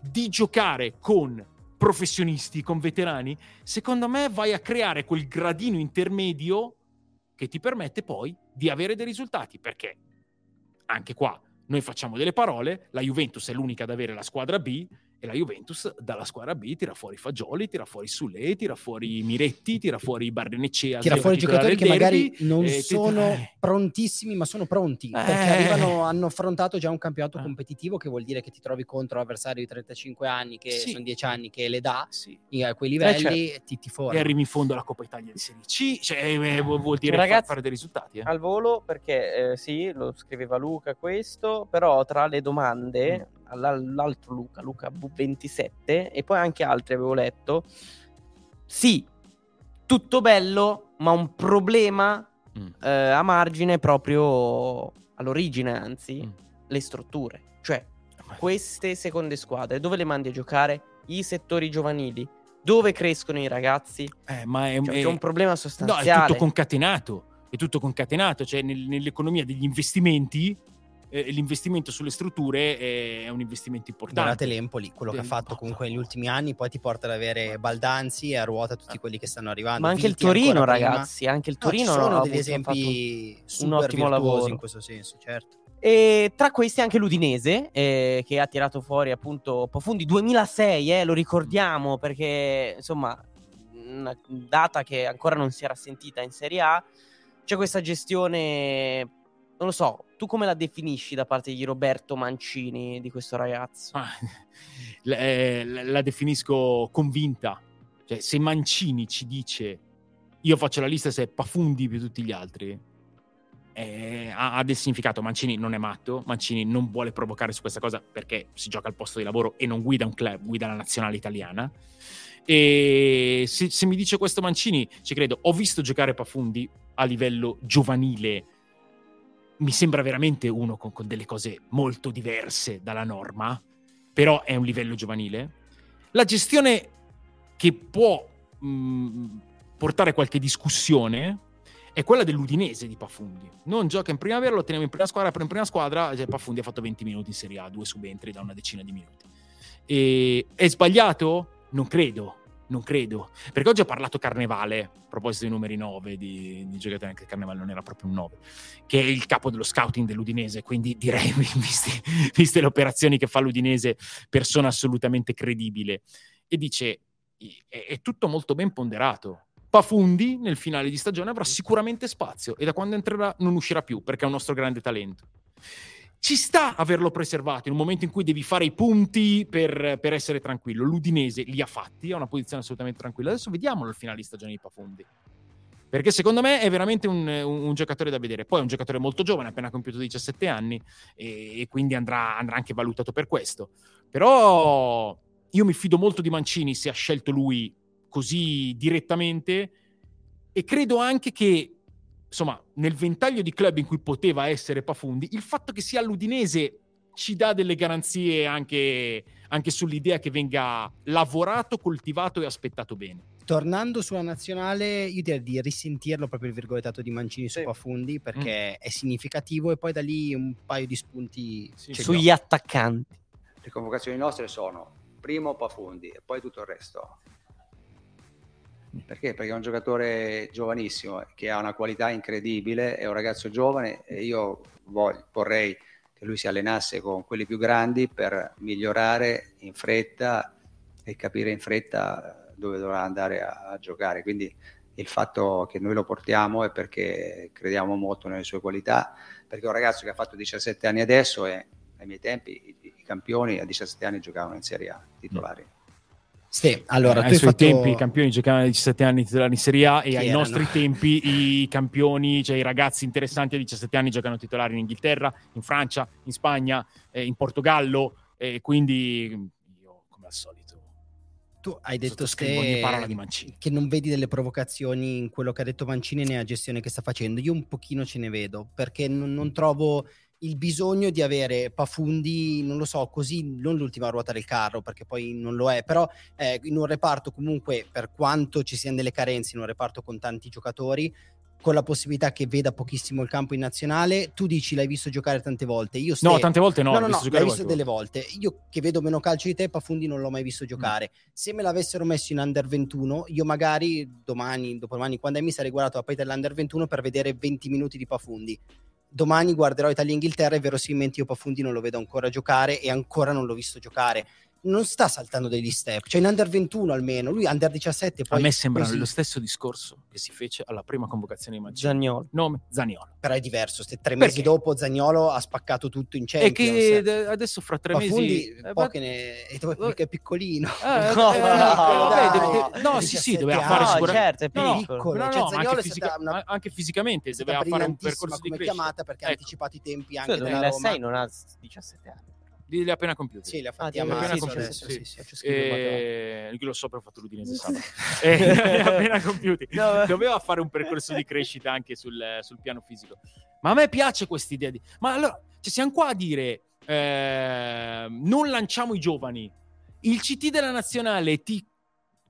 di giocare con professionisti, con veterani. Secondo me vai a creare quel gradino intermedio che ti permette poi di avere dei risultati, perché anche qua noi facciamo delle parole, la Juventus è l'unica ad avere la squadra B e la Juventus dalla squadra B tira fuori Fagioli, tira fuori Sule, tira fuori Miretti, tira fuori Barrenecea. Tira fuori giocatori che derby, magari non eh, sono eh. prontissimi, ma sono pronti eh. perché arrivano, hanno affrontato già un campionato eh. competitivo, che vuol dire che ti trovi contro avversari di 35 anni, che sì. sono 10 anni che le dà sì. a quei livelli, eh, certo. ti, ti E arrivi in fondo alla Coppa Italia di Serie C, cioè, eh, vuol dire Ragazzi, fare dei risultati. Al volo, perché sì, lo scriveva Luca questo, però tra le domande. Mm l'altro Luca, Luca V27 e poi anche altri avevo letto. Sì, tutto bello, ma un problema mm. eh, a margine proprio all'origine, anzi, mm. le strutture. Cioè, queste seconde squadre, dove le mandi a giocare? I settori giovanili, dove crescono i ragazzi? Eh, ma è, cioè, è, un problema sostanziale. No, è tutto concatenato è tutto concatenato, cioè nel- nell'economia degli investimenti eh, l'investimento sulle strutture è un investimento importante. Guardate l'Empoli, quello che ha Del- fatto comunque negli ultimi anni, poi ti porta ad avere Baldanzi e a ruota tutti quelli che stanno arrivando. Ma anche il Viti Torino, ragazzi, anche il No, ci Torino sono ha degli esempi un super ottimo virtuosi lavoro. in questo senso, certo. E tra questi anche l'Udinese, eh, che ha tirato fuori appunto Profondi 2006, eh, lo ricordiamo perché insomma, una data che ancora non si era sentita in Serie A. C'è questa gestione, non lo so, tu come la definisci da parte di Roberto Mancini, di questo ragazzo? Ah, la, eh, la- la definisco convinta. Cioè, se Mancini ci dice io faccio la lista se è Pafundi più tutti gli altri, eh, ha, ha del significato. Mancini non è matto, Mancini non vuole provocare su questa cosa perché si gioca al posto di lavoro e non guida un club, guida la nazionale italiana. E se, se mi dice questo Mancini, ci credo. Ho visto giocare Pafundi a livello giovanile. Mi sembra veramente uno con, con delle cose molto diverse dalla norma, però è un livello giovanile. La gestione che può mh, portare qualche discussione è quella dell'Udinese di Pafundi. Non gioca in primavera, lo teniamo in prima squadra, però in prima squadra cioè, Pafundi ha fatto 20 minuti in Serie A, due subentri da una decina di minuti. E è sbagliato? Non credo, non credo. Perché oggi ha parlato Carnevale, a proposito dei numeri 9 di, di giocatori, anche Carnevale non era proprio un 9, che è il capo dello scouting dell'Udinese, quindi direi, viste, viste le operazioni che fa l'Udinese, persona assolutamente credibile. E dice, è, è tutto molto ben ponderato. Pafundi nel finale di stagione avrà sicuramente spazio e da quando entrerà non uscirà più perché è un nostro grande talento. Ci sta averlo preservato in un momento in cui devi fare i punti per, per essere tranquillo. L'Udinese li ha fatti, ha una posizione assolutamente tranquilla. Adesso vediamolo il finale di stagione di Pafundi. Perché secondo me è veramente un, un, un giocatore da vedere. Poi è un giocatore molto giovane, appena compiuto 17 anni, e, e quindi andrà, andrà anche valutato per questo. Però io mi fido molto di Mancini se ha scelto lui così direttamente e credo anche che insomma nel ventaglio di club in cui poteva essere Pafundi il fatto che sia l'Udinese ci dà delle garanzie anche, anche sull'idea che venga lavorato, coltivato e aspettato bene. Tornando sulla nazionale, io direi di risentirlo proprio il virgolettato di Mancini su Sì. Pafundi perché è significativo e poi da lì un paio di spunti Sì, Sugli ho. attaccanti. Le convocazioni nostre sono primo Pafundi e poi tutto il resto. Perché? Perché è un giocatore giovanissimo che ha una qualità incredibile, è un ragazzo giovane e io voglio- vorrei che lui si allenasse con quelli più grandi per migliorare in fretta e capire in fretta dove dovrà andare a, a giocare. Quindi il fatto che noi lo portiamo è perché crediamo molto nelle sue qualità, perché è un ragazzo che ha fatto 17 anni adesso e ai miei tempi i, i campioni a 17 anni giocavano in Serie A titolari. Sì, allora, tu ai suoi fatto... tempi i campioni giocavano a 17 anni titolari in Serie A e Chi ai erano? nostri tempi i campioni, cioè i ragazzi interessanti a 17 anni giocano titolari in Inghilterra, in Francia, in Spagna, eh, in Portogallo e quindi io come al solito Tu hai detto. Mancini. che non vedi delle provocazioni in quello che ha detto Mancini nella gestione che sta facendo. Io un pochino ce ne vedo perché non, non trovo il bisogno di avere Pafundi, non lo so, così non l'ultima ruota del carro perché poi non lo è, però eh, in un reparto comunque per quanto ci siano delle carenze in un reparto con tanti giocatori con la possibilità che veda pochissimo il campo in nazionale, tu dici l'hai visto giocare tante volte. Io No, ste- tante volte no, no, l'ho no, no, visto giocare l'hai visto delle volte. Io che vedo meno calcio di te, Pafundi non l'ho mai visto giocare. Se me l'avessero messo in under 21, io magari domani, dopodomani, quando è mi sarei guardato la partita dell'under 21 per vedere 20 minuti di Pafundi. Domani guarderò Italia-Inghilterra e verosimilmente io Pafundi non lo vedo ancora giocare e ancora non l'ho visto giocare. Non sta saltando degli step, cioè in under 21 almeno, lui under 17 poi A me sembra così. lo stesso discorso che si fece alla prima convocazione di Mancini. Zagnolo. Nome Zaniolo. però è diverso, ste tre Perché? mesi dopo Zagnolo ha spaccato tutto in E Champions. che d- adesso fra tre Pafundi mesi... eh, po' ma- che ne... e poi è piccolino. Eh, No, eh, no, dai, deve- no, sì, sì, 17 doveva fare No, sicuramente. certo, è No, no, piccolo. no, no, Cioè, anche, è fisica- una- ma anche fisicamente doveva fare un percorso di crescita. chiamata perché ha Ecco. anticipato i tempi Cioè, anche della 2006 Roma. non ha 17 anni. Li li ha appena compiuti. Sì, li ha Ah, fatti ti a avevo appena marzo compiuti, adesso, sì. sì, sì. E... Io lo so ho fatto l'Udinese sabato. Eh, li ha appena compiuti. No, Doveva fare un percorso di crescita anche sul, sul piano fisico. Ma a me piace questa idea di... Ma allora, cioè, siamo qua a dire eh, non lanciamo i giovani. Il CT della nazionale ti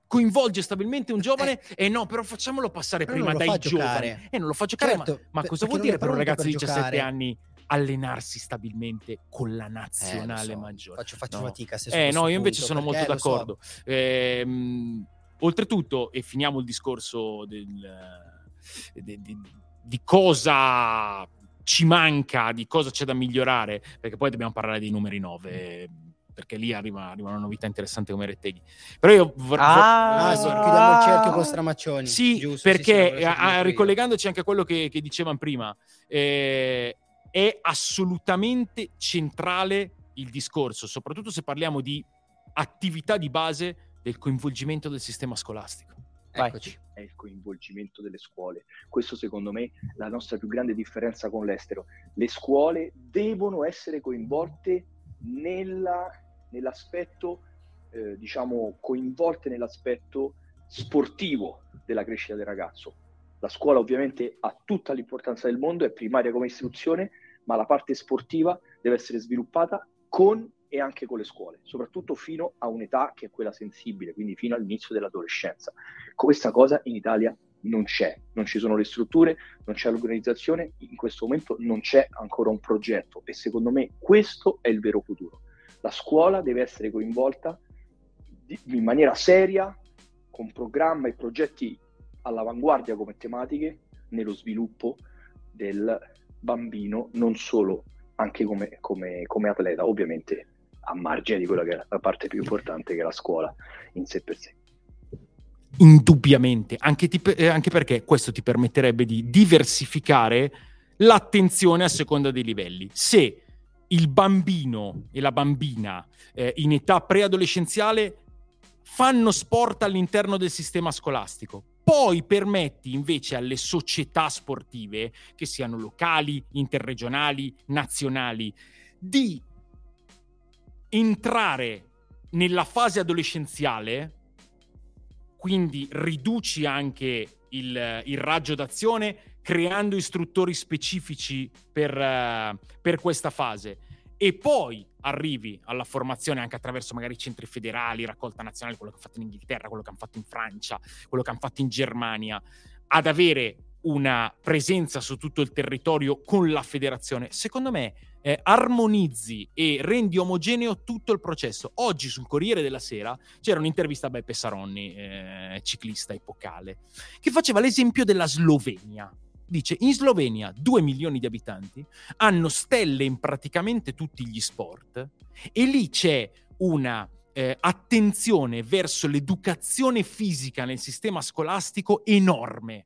coinvolge stabilmente un giovane e no, però facciamolo passare Però prima dai giovani. E non lo fa giocare, Certo, ma, ma per- cosa vuol dire per un ragazzo di per 17 giocare. anni allenarsi stabilmente con la Eh, nazionale so, maggiore? Faccio, faccio No. fatica. Se Eh no, io invece punto, sono molto lo so. d'accordo. Ehm, oltretutto, e finiamo il discorso del, di, di- di cosa ci manca, di cosa c'è da migliorare, perché poi dobbiamo parlare dei numeri 9, perché lì arriva, arriva una novità interessante come Retteghi. Però io vor- Ah, Ah, vor- sì, Ah. chiudiamo il cerchio con Stramaccioni. sì, Giusto, sì, perché sì, l'avevo a- a- sentito io. ricollegandoci anche a quello che, che dicevamo prima, eh, è assolutamente centrale il discorso, soprattutto se parliamo di attività di base del coinvolgimento del sistema scolastico. Eccoci. è il coinvolgimento delle scuole. Questo secondo me è la nostra più grande differenza con l'estero. Le scuole devono essere coinvolte nella- nell'aspetto, eh, diciamo, coinvolte nell'aspetto sportivo della crescita del ragazzo. La scuola ovviamente ha tutta l'importanza del mondo, è primaria come istruzione, ma la parte sportiva deve essere sviluppata con e anche con le scuole, soprattutto fino a un'età che è quella sensibile, quindi fino all'inizio dell'adolescenza. Questa cosa in Italia non c'è, non ci sono le strutture, non c'è l'organizzazione, in questo momento non c'è ancora un progetto e secondo me questo è il vero futuro. La scuola deve essere coinvolta in maniera seria, con programma e progetti all'avanguardia come tematiche, nello sviluppo del bambino, non solo, anche come, come- come atleta, ovviamente a margine di quella che è la parte più importante che è la scuola in sé per sé. Indubbiamente, anche, ti- eh, anche perché questo ti permetterebbe di diversificare l'attenzione a seconda dei livelli. Se il bambino e la bambina eh, in età preadolescenziale fanno sport all'interno del sistema scolastico, poi permetti invece alle società sportive, che siano locali, interregionali, nazionali, di entrare nella fase adolescenziale, quindi riduci anche il, il raggio d'azione creando istruttori specifici per, eh, per questa fase e poi arrivi alla formazione anche attraverso magari centri federali, raccolta nazionale, quello che hanno fatto in Inghilterra, quello che hanno fatto in Francia, quello che hanno fatto in Germania, ad avere una presenza su tutto il territorio con la federazione, secondo me eh, armonizzi e rendi omogeneo tutto il processo. Oggi sul Corriere della Sera c'era un'intervista a Beppe Saronni, eh, ciclista epocale, che faceva l'esempio della Slovenia. Dice, in Slovenia 2 milioni di abitanti hanno stelle in praticamente tutti gli sport e lì c'è una eh, attenzione verso l'educazione fisica nel sistema scolastico enorme.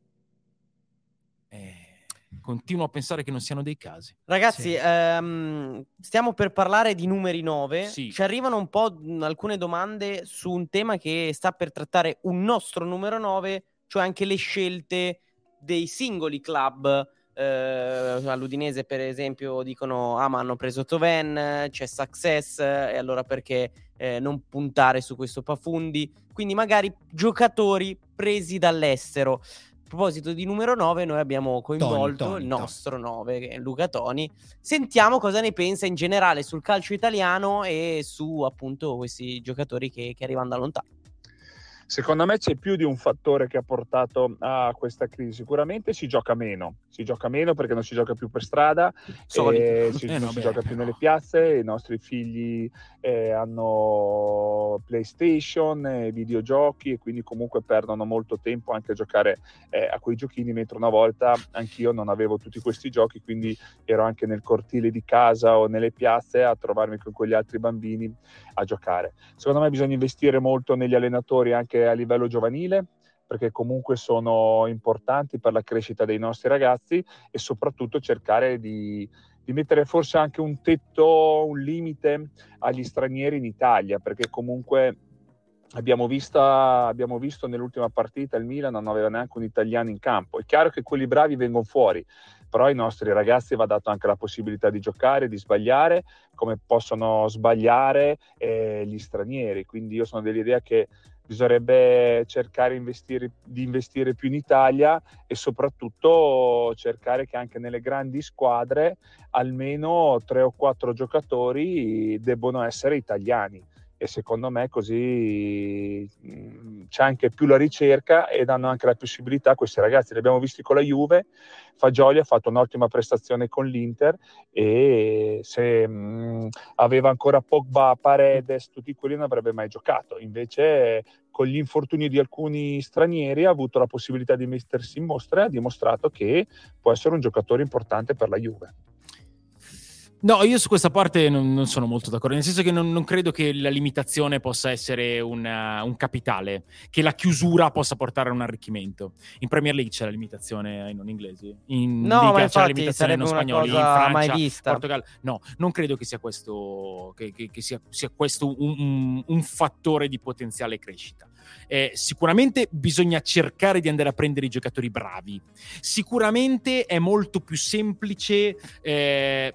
Eh, continuo a pensare che non siano dei casi. Ragazzi, Sì. ehm, stiamo per parlare di numeri 9. Sì. Ci arrivano un po' alcune domande su un tema che sta per trattare un nostro numero 9, cioè anche le scelte dei singoli club. Eh, all'Udinese, per esempio, dicono: Ah, ma hanno preso Toven, c'è Success, eh, e allora perché eh, non puntare su questo Pafundi? Quindi, magari giocatori presi dall'estero. A proposito di numero 9, noi abbiamo coinvolto Toni, il Toni. nostro 9, che è Luca Toni. Sentiamo cosa ne pensa in generale sul calcio italiano e su appunto questi giocatori che, che arrivano da lontano. Secondo me c'è più di un fattore che ha portato a questa crisi. Sicuramente si gioca meno, si gioca meno perché non si gioca più per strada, Solito. e si- Eh, non no, si beh, gioca più però. nelle piazze, i nostri figli eh, hanno PlayStation, eh, videogiochi e quindi comunque perdono molto tempo anche a giocare eh, a quei giochini, mentre una volta anch'io non avevo tutti questi giochi, quindi ero anche nel cortile di casa o nelle piazze a trovarmi con quegli altri bambini a giocare. Secondo me bisogna investire molto negli allenatori anche a livello giovanile perché comunque sono importanti per la crescita dei nostri ragazzi e soprattutto cercare di, di mettere forse anche un tetto, un limite agli stranieri in Italia, perché comunque abbiamo, vista, abbiamo visto nell'ultima partita il Milan non aveva neanche un italiano in campo. È chiaro che quelli bravi vengono fuori, però ai nostri ragazzi va dato anche la possibilità di giocare, di sbagliare, come possono sbagliare eh, gli stranieri. Quindi io sono dell'idea che bisognerebbe cercare investire, di investire più in Italia e soprattutto cercare che anche nelle grandi squadre almeno tre o quattro giocatori debbono essere italiani e secondo me così c'è anche più la ricerca e danno anche la possibilità a questi ragazzi. Li abbiamo visti con la Juve, Fagioli ha fatto un'ottima prestazione con l'Inter e se mh, aveva ancora Pogba, Paredes, tutti quelli non avrebbe mai giocato. Invece con gli infortuni di alcuni stranieri ha avuto la possibilità di mettersi in mostra e ha dimostrato che può essere un giocatore importante per la Juve. No, io su questa parte non, non sono molto d'accordo, nel senso che non, non credo che la limitazione possa essere una, un capitale, che la chiusura possa portare a un arricchimento. In Premier League c'è la limitazione ai non inglesi, in no, Liga c'è la limitazione ai non spagnoli, in Francia, mai vista. Portogallo. No, non credo che sia questo, che, che, che sia, sia, questo un, un, un, fattore di potenziale crescita. Eh, sicuramente bisogna cercare di andare a prendere i giocatori bravi. Sicuramente è molto più semplice... Eh,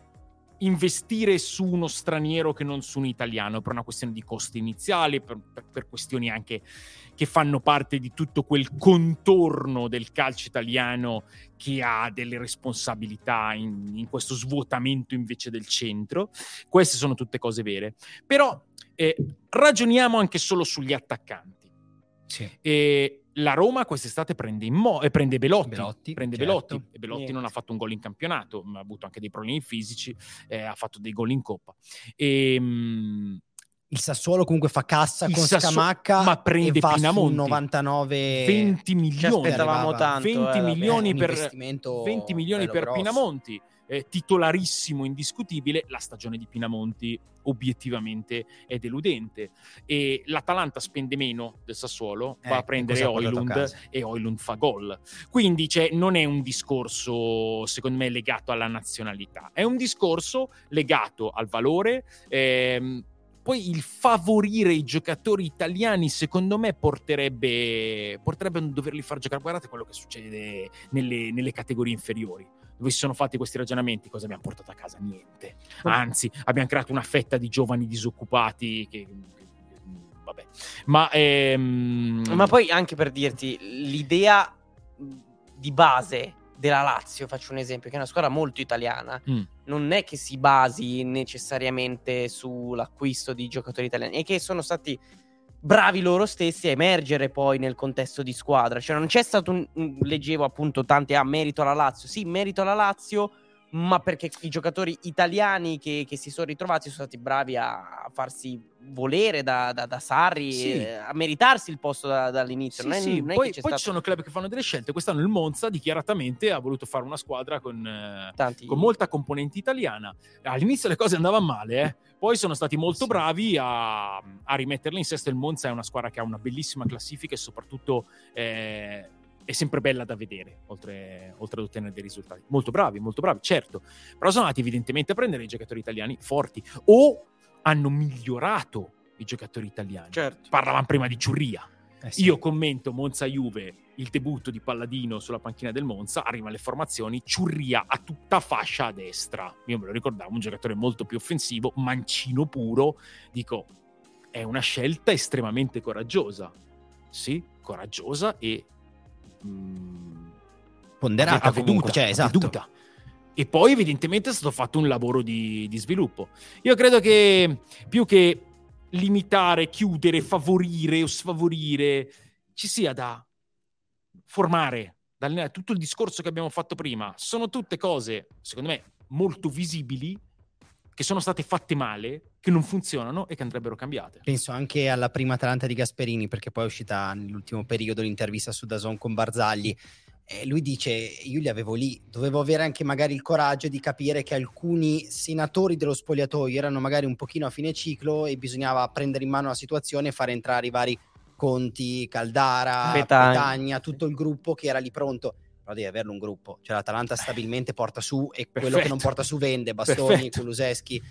investire su uno straniero che non su un italiano per una questione di costi iniziali, per, per, per, questioni anche che fanno parte di tutto quel contorno del calcio italiano che ha delle responsabilità in, in questo svuotamento invece del centro. Queste sono tutte cose vere. Però eh, ragioniamo anche solo sugli attaccanti. Sì. E la Roma quest'estate prende, Immo- eh, prende Belotti, Belotti, prende certo. Belotti e Belotti Niente. non ha fatto un gol in campionato, ma ha avuto anche dei problemi fisici, eh, ha fatto dei gol in coppa. E, ehm, mh, il Sassuolo comunque fa cassa con Sassuolo, Scamacca ma prende e Pinamonti 99 20 milioni aspettavamo tanto 20 eh, milioni per 20 milioni per grosso. Pinamonti eh, titolarissimo indiscutibile la stagione di Pinamonti obiettivamente è deludente. E l'Atalanta spende meno del Sassuolo va a Eh, prendere Oilund e Oilund fa gol. Quindi cioè, non è un discorso secondo me legato alla nazionalità. È un discorso legato al valore ehm, poi il favorire i giocatori italiani, secondo me, porterebbe, porterebbe a non doverli far giocare. Guardate quello che succede nelle, nelle categorie inferiori, dove si sono fatti questi ragionamenti. Cosa abbiamo portato a casa? Niente. Anzi, abbiamo creato una fetta di giovani disoccupati che. che- Vabbè, ma, ehm, Ma poi anche per dirti, l'idea di base della Lazio, faccio un esempio, che è una squadra molto italiana, Mm. non è che si basi necessariamente sull'acquisto di giocatori italiani, è che sono stati bravi loro stessi a emergere poi nel contesto di squadra. Cioè non c'è stato un, leggevo appunto tanti a merito alla Lazio. Sì, merito alla Lazio, ma perché i giocatori italiani che, che si sono ritrovati sono stati bravi a, farsi volere da, da- da Sarri, Sì. eh, a meritarsi il posto da- dall'inizio. Sì, non è, sì, non è poi, poi ci stato sono club che fanno delle scelte. Quest'anno il Monza dichiaratamente ha voluto fare una squadra con, eh, tanti... con molta componente italiana. All'inizio le cose andavano male, eh. poi sono stati molto bravi a, a rimetterle in sesto. Il Monza è una squadra che ha una bellissima classifica e soprattutto eh, è sempre bella da vedere, oltre, oltre ad ottenere dei risultati. Molto bravi, molto bravi, certo. Però sono andati evidentemente a prendere i giocatori italiani forti o hanno migliorato i giocatori italiani. Certo. Parlavamo prima di Ciurria. Eh sì. Io commento Monza Juve, il debutto di Palladino sulla panchina del Monza, arriva alle formazioni, Ciurria a tutta fascia a destra. Io me lo ricordavo, un giocatore molto più offensivo, mancino puro. Dico, è una scelta estremamente coraggiosa. Sì, coraggiosa e... mm, ponderata avveduta, comunque, cioè, esatto. avveduta. E poi evidentemente è stato fatto un lavoro di, di sviluppo. Io credo che più che limitare, chiudere, favorire o sfavorire, ci sia da formare, da allenare. tutto il discorso che abbiamo fatto prima. Sono tutte cose, secondo me, molto visibili, che sono state fatte male, che non funzionano e che andrebbero cambiate. Penso anche alla prima Atalanta di Gasperini, perché poi è uscita nell'ultimo periodo l'intervista su Dazon con Barzagli. E lui dice: Io li avevo lì, dovevo avere anche magari il coraggio di capire che alcuni senatori dello spogliatoio erano magari un pochino a fine ciclo e bisognava prendere in mano la situazione e fare entrare i vari Conti, Caldara, Petagna. Tutto il gruppo che era lì pronto. Però devi averlo un gruppo, cioè l'Atalanta stabilmente porta su e quello che non Perfetto. porta su vende, Bastoni, Perfetto. Kuluseschi.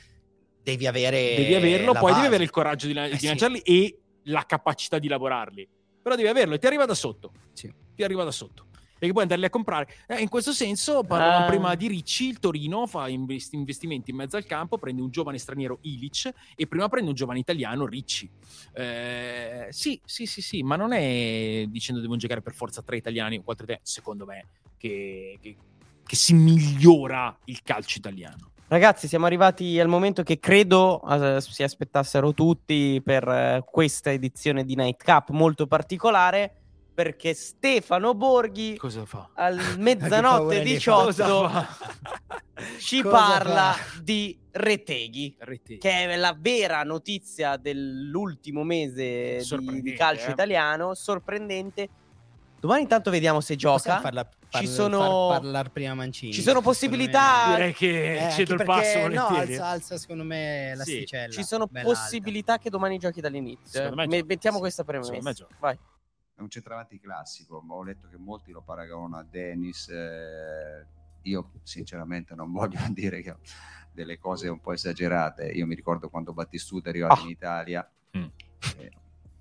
Devi avere devi averlo, poi devi base. avere il coraggio di, Eh di sì. lanciarli e la capacità di lavorarli. Però devi averlo e ti arriva da sotto. Sì. Ti arriva da sotto. Perché puoi andarli a comprare. Eh, in questo senso, parlavamo Ah. prima di Ricci, il Torino fa invest- investimenti in mezzo al campo, prende un giovane straniero Ilic e prima prende un giovane italiano Ricci. Eh, sì, sì, sì, sì, ma non è dicendo devono giocare per forza tre italiani o quattro italiani, secondo me, che, che- che si migliora il calcio italiano. Ragazzi, siamo arrivati al momento che credo eh, si aspettassero tutti per eh, questa edizione di Nightcap molto particolare. Perché Stefano Borghi Cosa fa? al mezzanotte paura di 18 Cosa ci Cosa parla fa? di Reteghi, Rete. che è la vera notizia dell'ultimo mese di, di calcio eh. italiano, sorprendente. Domani intanto vediamo se gioca. farla, Ci far- sono- far parlare prima Mancini. ci sono possibilità- Direi che Eh, cedo il passo no, alza, alza secondo me la Sì, sticella. Ci sono bella possibilità che domani giochi dall'inizio. Eh. Mettiamo sì. questa Secondo me premessa. gioca. Vai. È un centravanti classico, ma ho letto che molti lo paragonano a Dennis. eh, io sinceramente non voglio dire che ho delle cose un po' esagerate. Io mi ricordo quando Battistuta è arrivato Ah. in Italia, Mm. eh,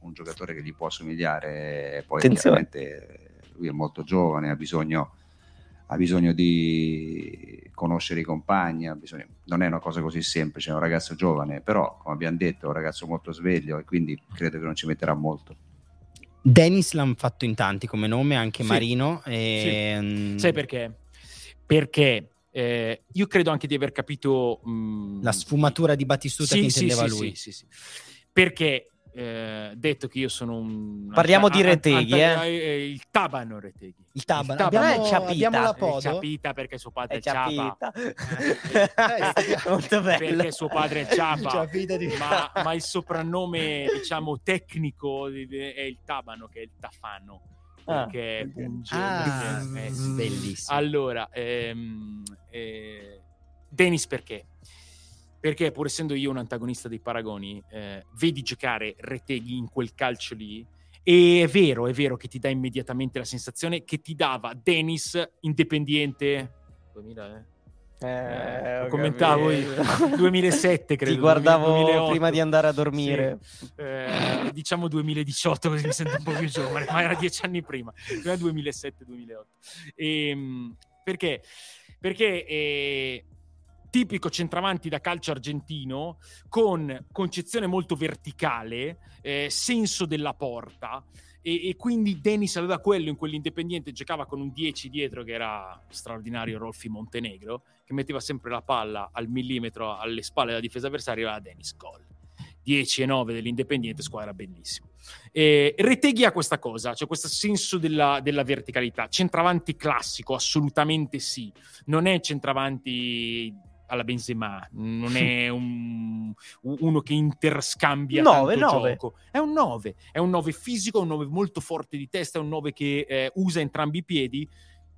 un giocatore che gli può somigliare, poi Attenzione. chiaramente eh, lui è molto giovane, ha bisogno, ha bisogno di conoscere i compagni, ha bisogno- non è una cosa così semplice, è un ragazzo giovane, però come abbiamo detto è un ragazzo molto sveglio e quindi credo che non ci metterà molto. Dennis l'hanno fatto in tanti come nome, anche Sì. Marino. E, mm, Sai perché? Perché eh, io credo anche di aver capito mh, La sfumatura di Battistuta Sì, che sì, intendeva sì, lui. sì, sì, sì. Perché eh, detto che io sono un Parliamo di Reteghi, anta- eh. eh, il Tabano Reteghi. Il Taban. Il Taban. Abbiamo, Eh, abbiamo la Eh, podo. Ciapita perché suo padre È è Ciapa. capita. Eh, Molto bello. Perché suo padre è Ciapa. Di- ma, ma il soprannome, diciamo, tecnico è il Tabano, che è il Tafano. Ah. Perché è punge. Ah, eh, sì. bellissimo. Allora, ehm, eh, Dennis perché? Perché pur essendo io un antagonista dei paragoni, eh, vedi giocare Reteghi in quel calcio lì e è vero, è vero che ti dà immediatamente la sensazione che ti dava Dennis independiente 2000, eh? Eh, ho commentavo io. capito. 2007 credo. Ti guardavo 2008. prima di andare a dormire. Eh, diciamo 2018 così mi sento un po' più giovane, ma era dieci anni prima, prima 2007-2008. Ehm, perché? Perché eh, tipico centravanti da calcio argentino con concezione molto verticale, eh, senso della porta. E, e quindi Dennis aveva quello in quell'indipendiente, giocava con un 10 dietro che era straordinario Rolfi Montenegro, che metteva sempre la palla al millimetro alle spalle della difesa avversaria e aveva Dennis gol. 10 e 9 dell'Independiente, squadra bellissima. E Reteghi ha questa cosa, cioè questo senso della, della verticalità. Centravanti classico, assolutamente sì. Non è centravanti alla Benzema, non è un- uno che interscambia Nove, tanto nove. gioco. È un 9, è un 9 fisico, è un 9 molto forte di testa, è un 9 che eh, usa entrambi i piedi.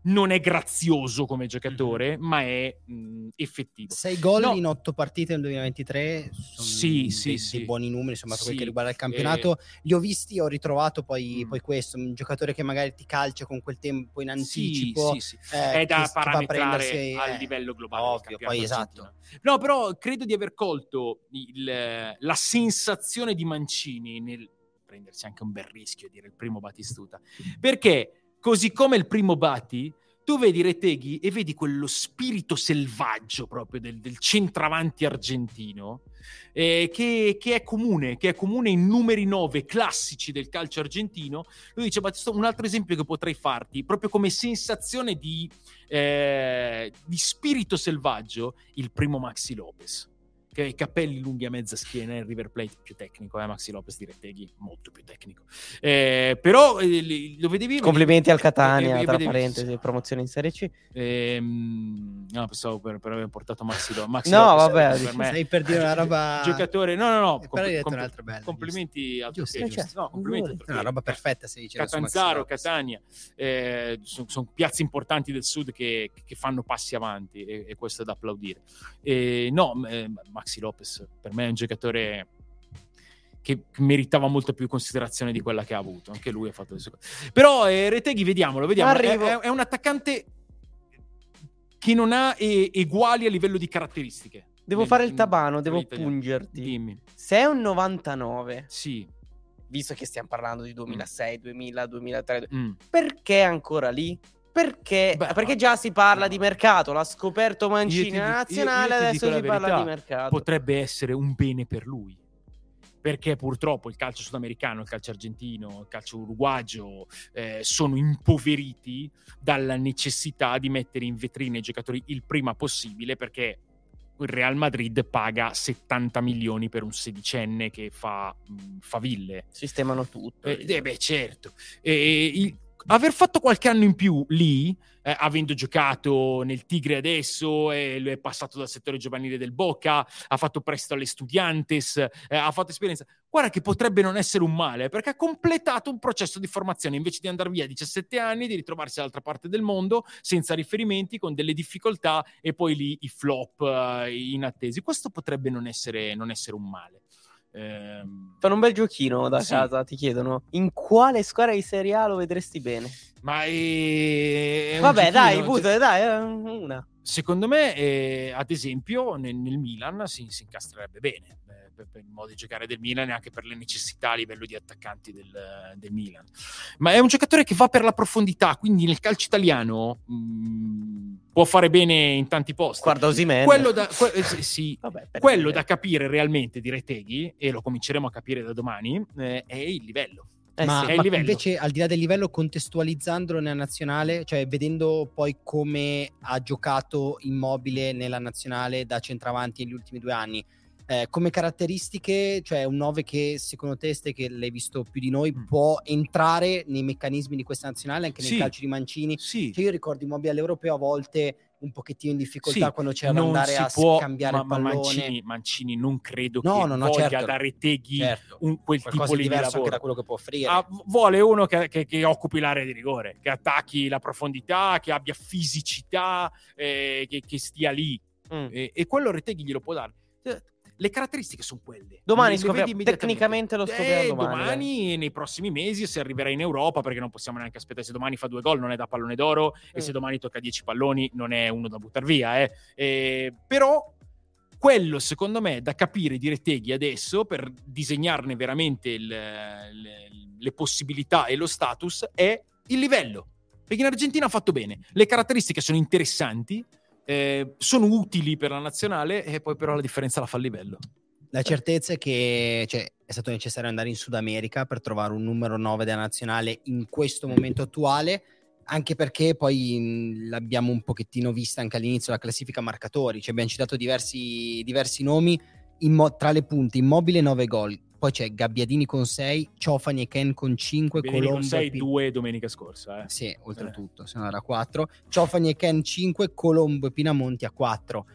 Non è grazioso come giocatore, ma è mh, effettivo. Sei gol No. in otto partite nel 2023 sono Sì, dei, sì, dei sì. buoni numeri insomma per quel Sì, che riguarda il campionato li ho visti ho ritrovato poi, Mm. poi questo un giocatore che magari ti calcia con quel tempo in Sì, anticipo sì, sì. eh, è da che- che va a parametrare al eh, livello globale. ovvio, poi esatto. No, però credo di aver colto il- la sensazione di Mancini nel prendersi anche un bel rischio dire il primo Batistuta. Perché così come il primo Bati, tu vedi Reteghi e vedi quello spirito selvaggio proprio del, del centravanti argentino eh, che, che è comune, che è comune in numeri 9 classici del calcio argentino. Lui dice, Battistuta, un altro esempio che potrei farti, proprio come sensazione di, eh, di spirito selvaggio, il primo Maxi Lopez. Che ha i capelli lunghi a mezza schiena, il River Plate più tecnico, eh? Maxi Lopez di Retteghi, molto più tecnico. Eh, però eh, lo vedevi... Complimenti al Catania, tra vedevi- parentesi, promozione in Serie C. Ehm, no, pensavo per, per aver portato Maxi, Lo- Maxi No, Lopez, vabbè, per me- stai per dire una roba giocatore no no no Eh, però compl- hai detto compl- un'altra bella, complimenti a Giusto, eh, giusto. no complimenti è una roba perfetta se dice Catanzaro, Catania, sono piazze importanti del sud che, che fanno passi avanti e, e questo è da applaudire. E, no, m- eh, Maxi Lopez per me è un giocatore che meritava molto più considerazione di quella che ha avuto. Anche lui ha fatto le sue cose. Però eh, Reteghi, vediamolo, vediamo. È, è- è un attaccante che non ha e- uguali a livello di caratteristiche. Devo Nel- fare il tabano, devo pungerti. Dimmi. Se è un 99, Sì. visto che stiamo parlando di 2006, 2000, 2003, Mm. perché è ancora lì? Perché, Beh, perché già si parla no. di mercato, l'ha scoperto Io Mancini ti io- nazionale, io ti adesso si la parla di mercato. potrebbe essere un bene per lui. Perché purtroppo il calcio sudamericano, il calcio argentino, il calcio uruguagio eh, sono impoveriti dalla necessità di mettere in vetrina i giocatori il prima possibile perché il Real Madrid paga 70 milioni per un sedicenne che fa mh, faville. Sistemano tutto. Eh, eh, beh, certo. E, il- aver fatto qualche anno in più lì, eh, avendo giocato nel Tigre adesso, eh, è passato dal settore giovanile del Boca, ha fatto presto alle Studiantes, eh, ha fatto esperienza. Guarda che potrebbe non essere un male, perché ha completato un processo di formazione invece di andare via a 17 anni, di ritrovarsi dall'altra parte del mondo, senza riferimenti, con delle difficoltà e poi lì i flop eh, inattesi. Questo potrebbe non essere, non essere un male. Ehm, Fanno un bel giochino da Sì. casa, ti chiedono. In quale squadra di Serie A lo vedresti bene? ma è, è Vabbè, dai, giochino, dai, eh, una. Secondo me, eh, ad esempio, nel, nel Milan si, si incastrerebbe bene eh, per, per il modo di giocare del Milan e anche per le necessità a livello di attaccanti del, del Milan. Ma è un giocatore che va per la profondità, quindi nel calcio italiano mh, può fare bene in tanti posti. Guarda Osimhen. quello da, que- eh, sì, Vabbè, quello da capire realmente di Reteghi, e lo cominceremo a capire da domani, eh, è il livello. Eh ma, sì. ma invece al di là del livello contestualizzandolo nella nazionale cioè vedendo poi come ha giocato immobile nella nazionale da centravanti negli ultimi due anni eh, come caratteristiche cioè un 9 che secondo te Ste, che l'hai visto più di noi Mm. può entrare nei meccanismi di questa nazionale anche nel Sì. calcio di Mancini Sì, cioè io ricordo immobile all'europeo a volte un pochettino in difficoltà Sì, quando c'era da andare si a può, scambiare ma, il pallone Mancini, Mancini non credo No, che no, no, voglia certo. da Reteghi certo un- quel qualcosa tipo di diverso anche lavoro. da quello che può offrire Ah, vuole uno che, che- che occupi l'area di rigore, che attacchi la profondità, che abbia fisicità, eh, che, che stia lì. Mm. E, e quello Reteghi glielo può dare. Le caratteristiche sono quelle. Domani immediatamente. tecnicamente lo scopriamo Eh, domani, domani, nei prossimi mesi, se arriverà in Europa, perché non possiamo neanche aspettare. Se domani fa due gol, non è da pallone d'oro. E Mm. se domani tocca 10 palloni, non è uno da buttare via. eh. Eh, però quello secondo me da capire di Reteghi adesso per disegnarne veramente il- le, le possibilità e lo status è il livello perché in Argentina ha fatto bene le caratteristiche sono interessanti eh, sono utili per la nazionale e poi però la differenza la fa il livello. La certezza è che cioè, è stato necessario andare in Sud America per trovare un numero 9 della nazionale in questo momento attuale, anche perché poi mh, l'abbiamo un pochettino vista anche all'inizio della classifica marcatori, cioè, abbiamo citato diversi, diversi nomi, Immo- tra le punte Immobile 9 gol, poi c'è Gabbiadini con 6, Ciofani e Ken con 5, Benini con Colombo e 6 Pi- 2 domenica scorsa eh. Sì, oltretutto, se no era 4. Ciofani e Ken 5, Colombo e Pinamonti a 4.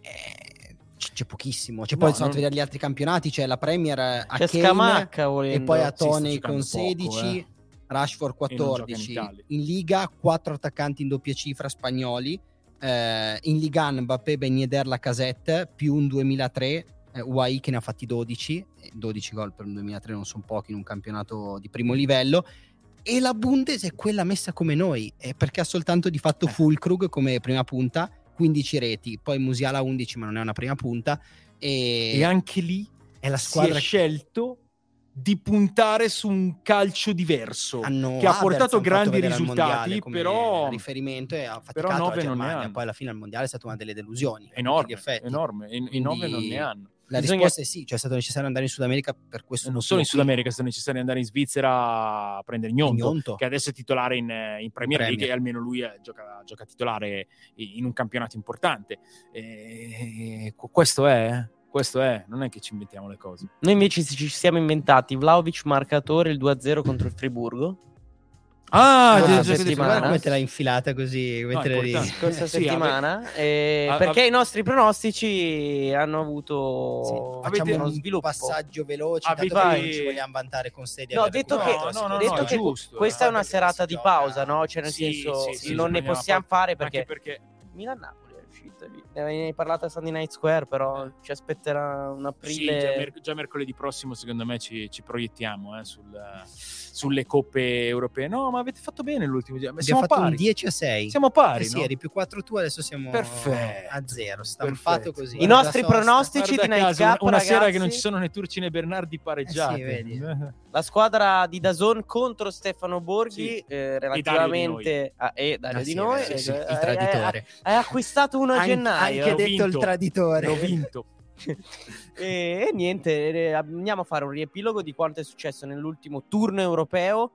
Eh, c- c'è pochissimo. C'è No, poi sono non- andati a vedere gli altri campionati. C'è la Premier a C'è Kane Scamacca e volendo. poi a Sì, Tony giocando con 16. poco, eh. Rashford E non gioca in 14 Italia. in, Liga 4 attaccanti in doppia cifra spagnoli Eh, in Liga Mbappé Ben Yedder la casette più un 2003 eh, UAI che ne ha fatti 12 eh, 12 gol per un 2003 non sono pochi in un campionato di primo livello e la Bundes è quella messa come noi eh, perché ha soltanto di Eh. fatto Fulkrug come prima punta 15 reti poi Musiala 11 ma non è una prima punta e, e anche lì è la si è squadra scelto di puntare su un calcio diverso hanno che ha Havertz portato grandi risultati, però- riferimento e ha però faticato nove la Germania poi alla fine al mondiale è stata una delle delusioni enorme, enorme. E, e Quindi- nove non ne hanno. La Bisogna- risposta è sì cioè è stato necessario andare in Sud America per questo E non solo in Sud America, è stato necessario andare in Svizzera a prendere. Gnonto, Gnonto. che adesso è titolare in, eh, in Premier Premier. League e almeno lui eh, gioca, gioca titolare in un campionato importante. E, qu- questo è, questo è, non è che ci inventiamo le cose. Noi invece ci ci siamo inventati Vlaovic marcatore il 2-0 contro il Friburgo. Ah, Questa già- settimana. Come te l'ha infilata così No. Questa Sì, settimana eh, ave- perché ave- i nostri pronostici hanno avuto Sì, avete facciamo uno un sviluppo. passaggio veloce Avete- tanto che non ci vogliamo vantare con sé di No, detto che, recuperato la No, no, no, detto no, che giusto, questa è una serata di pausa, no? Cioè, nel Sì, senso, sì, sì, non ne possiamo far- fare perché Milan-Napoli. Ne avevi parlato a Sunday Night Square, però ci aspetterà un Sì, aprile. già, mer- già mercoledì prossimo, secondo me, ci, ci proiettiamo eh, sul- sulle coppe europee. No, ma avete fatto bene l'ultimo giorno. abbiamo Siamo fatto un pari. 10 a 6 Siamo pari, Eh sì, no? eri più 4 tu, adesso siamo Perfetto. a 0 stampato Perfetto. così I Guarda nostri sosta. pronostici Guarda di Night una- Cup, una sera ragazzi. che non ci sono né Turci né Bernardi pareggiati. Eh sì, vedi. La squadra di Dazon contro Stefano Borghi, Sì. eh, Dario di relativamente a e Dario Ah, di sì, noi. sì, eh, il eh, traditore Hai acquistato uno a An- gennaio. anche detto il vinto. traditore L'ho vinto. e, e niente, eh, andiamo a fare un riepilogo di quanto è successo nell'ultimo turno europeo.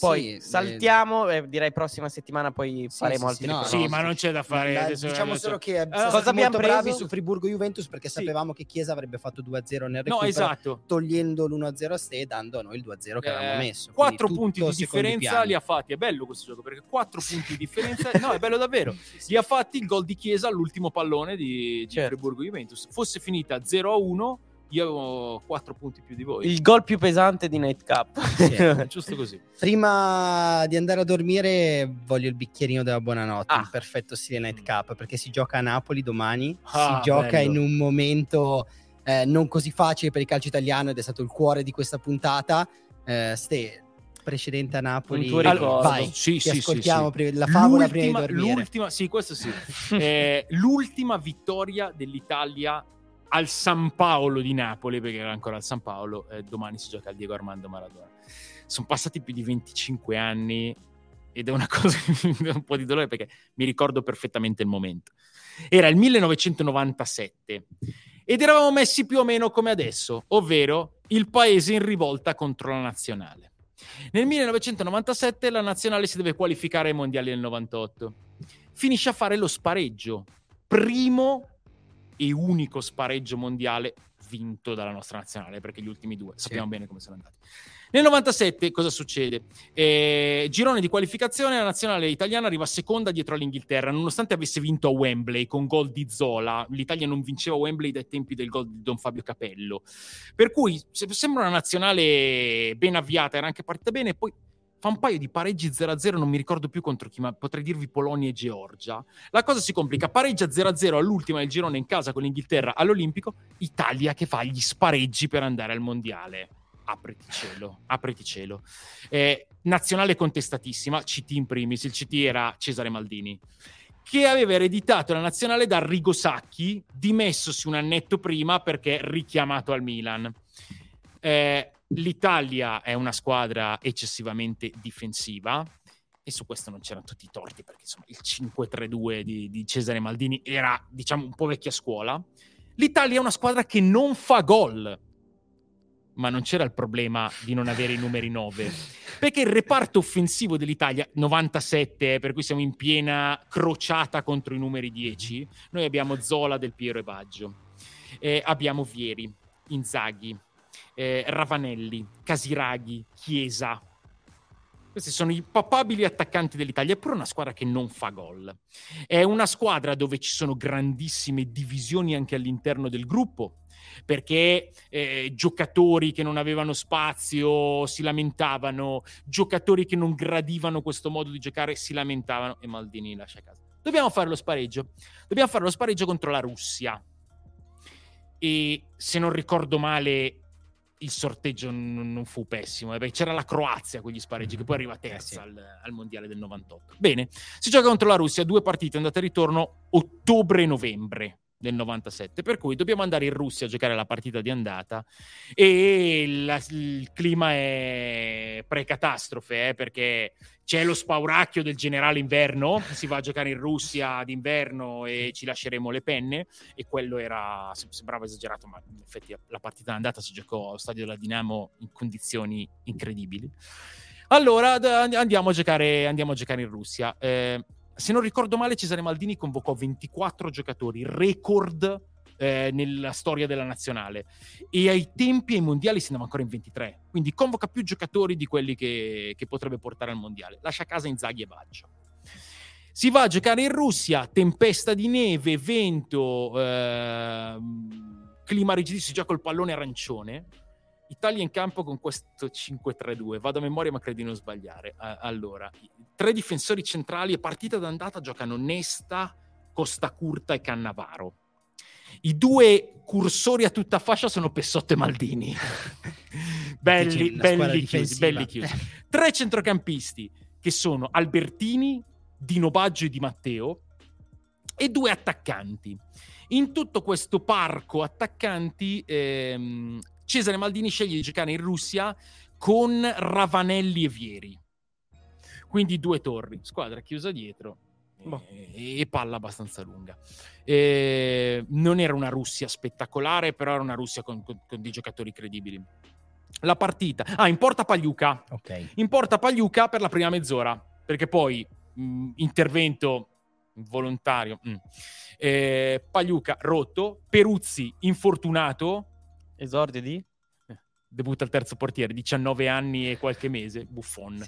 Poi Sì, saltiamo, eh, direi prossima settimana poi Sì, faremo sì, altri sì, no. Sì, ma non c'è da fare. La- adesso- diciamo adesso- solo che cosa stati abbiamo molto bravi preso? su Friburgo Juventus perché Sì. sapevamo che Chiesa avrebbe fatto 2-0 nel No, recupero esatto. togliendo l'1-0 a Ste e dando a noi il 2-0 che avevamo Eh, messo. Quattro Quindi punti tutto di differenza li ha fatti. È bello questo gioco perché quattro punti di differenza. No, è bello davvero. Li ha fatti il gol di Chiesa all'ultimo pallone di, di Certo. Friburgo Juventus. Fosse finita 0-1, io avevo quattro punti più di voi. Il gol più pesante di Night Cup. Sì. Giusto così. Prima di andare a dormire voglio il bicchierino della buonanotte, Ah. il perfetto stile Night Cup, perché si gioca a Napoli domani, Ah, si gioca bello. in un momento eh, non così facile per il calcio italiano ed è stato il cuore di questa puntata. Eh, Ste, precedente a Napoli, ricordo. vai, Sì, ti sì, sì, ascoltiamo sì. pri- la favola prima L'ultima- di dormire. L'ultima, sì, questo sì. Eh, l'ultima vittoria dell'Italia al San Paolo di Napoli, perché era ancora al San Paolo, eh, domani si gioca al Diego Armando Maradona. Sono passati più di 25 anni ed è una cosa che mi dà un po' di dolore perché mi ricordo perfettamente il momento. Era il 1997 ed eravamo messi più o meno come adesso, ovvero il paese in rivolta contro la nazionale. Nel 1997 la nazionale si deve qualificare ai mondiali del 98. Finisce a fare lo spareggio, primo e unico spareggio mondiale vinto dalla nostra nazionale, perché gli ultimi due sappiamo bene come sono andati. Nel 97 cosa succede? Eh, girone di qualificazione, la nazionale italiana arriva seconda dietro all'Inghilterra, nonostante avesse vinto a Wembley con gol di Zola. L'Italia non vinceva a Wembley dai tempi del gol di Don Fabio Capello. Per cui se- sembra una nazionale ben avviata, era anche partita bene, poi fa un paio di pareggi 0-0, non mi ricordo più contro chi, ma potrei dirvi Polonia e Georgia. La cosa si complica, pareggia 0-0 all'ultima del girone in casa con l'Inghilterra all'Olimpico, Italia che fa gli spareggi per andare al Mondiale. Apriti cielo, apriti cielo. Eh, nazionale contestatissima, CT in primis, il CT era Cesare Maldini, che aveva ereditato la nazionale da Rigo Sacchi, dimessosi un annetto prima perché richiamato al Milan. Eh, L'Italia è una squadra eccessivamente difensiva e su questo non c'erano tutti i torti perché insomma il 5-3-2 di, di Cesare Maldini era diciamo un po' vecchia scuola. L'Italia è una squadra che non fa gol, ma non c'era il problema di non avere i numeri 9 perché il reparto offensivo dell'Italia 97 eh, per cui siamo in piena crociata contro i numeri 10 noi abbiamo Zola del Piero e Baggio eh, abbiamo Vieri Inzaghi eh, Ravanelli Casiraghi Chiesa questi sono i papabili attaccanti dell'Italia, è pure una squadra che non fa gol. È una squadra dove ci sono grandissime divisioni anche all'interno del gruppo, perché eh, giocatori che non avevano spazio si lamentavano, giocatori che non gradivano questo modo di giocare si lamentavano e Maldini lascia casa. Dobbiamo fare lo spareggio. Dobbiamo fare lo spareggio contro la Russia. E se non ricordo male, il sorteggio non, non fu pessimo. eh, perché c'era la Croazia con gli spareggi, che poi arriva terza sì. al, al mondiale del 98. Bene, si gioca contro la Russia, due partite andate e ritorno ottobre e novembre del 97, per cui dobbiamo andare in Russia a giocare la partita di andata e la- il clima è pre-catastrofe eh, perché c'è lo spauracchio del generale inverno, si va a giocare in Russia d'inverno e ci lasceremo le penne e quello era, sem- sembrava esagerato, ma in effetti la partita d'andata si giocò allo stadio della Dinamo in condizioni incredibili. Allora andiamo a giocare, andiamo a giocare in Russia. Eh, se non ricordo male, Cesare Maldini convocò 24 giocatori, record eh, nella storia della nazionale. E ai tempi ai mondiali si andava ancora in 23. Quindi convoca più giocatori di quelli che, che potrebbe portare al mondiale. Lascia a casa Inzaghi e Baggio. Si va a giocare in Russia, tempesta di neve, vento, ehm, clima rigidissimo, si gioca col pallone arancione. Italia in campo con questo 5-3-2. Vado a memoria, ma credo di non sbagliare. Allora, tre difensori centrali e partita d'andata giocano Nesta, Costa Curta e Cannavaro. I due cursori a tutta fascia sono Pessotto e Maldini. belli, belli chiusi, belli chiusi. Tre centrocampisti che sono Albertini, Dino Baggio e Di Matteo e due attaccanti. In tutto questo parco attaccanti, ehm, Cesare Maldini sceglie di giocare in Russia con Ravanelli e Vieri. Quindi due torri, squadra chiusa dietro Boh. e, e palla abbastanza lunga. Eh, non era una Russia spettacolare, però era una Russia con, con- con dei giocatori credibili. la partita. Ah, in porta Pagliuca. Ok. In porta Pagliuca per la prima mezz'ora, perché poi mh, intervento volontario. mh. Eh, Pagliuca rotto, Peruzzi infortunato, Esordio di? debutta al terzo portiere, 19 anni e qualche mese, Buffon,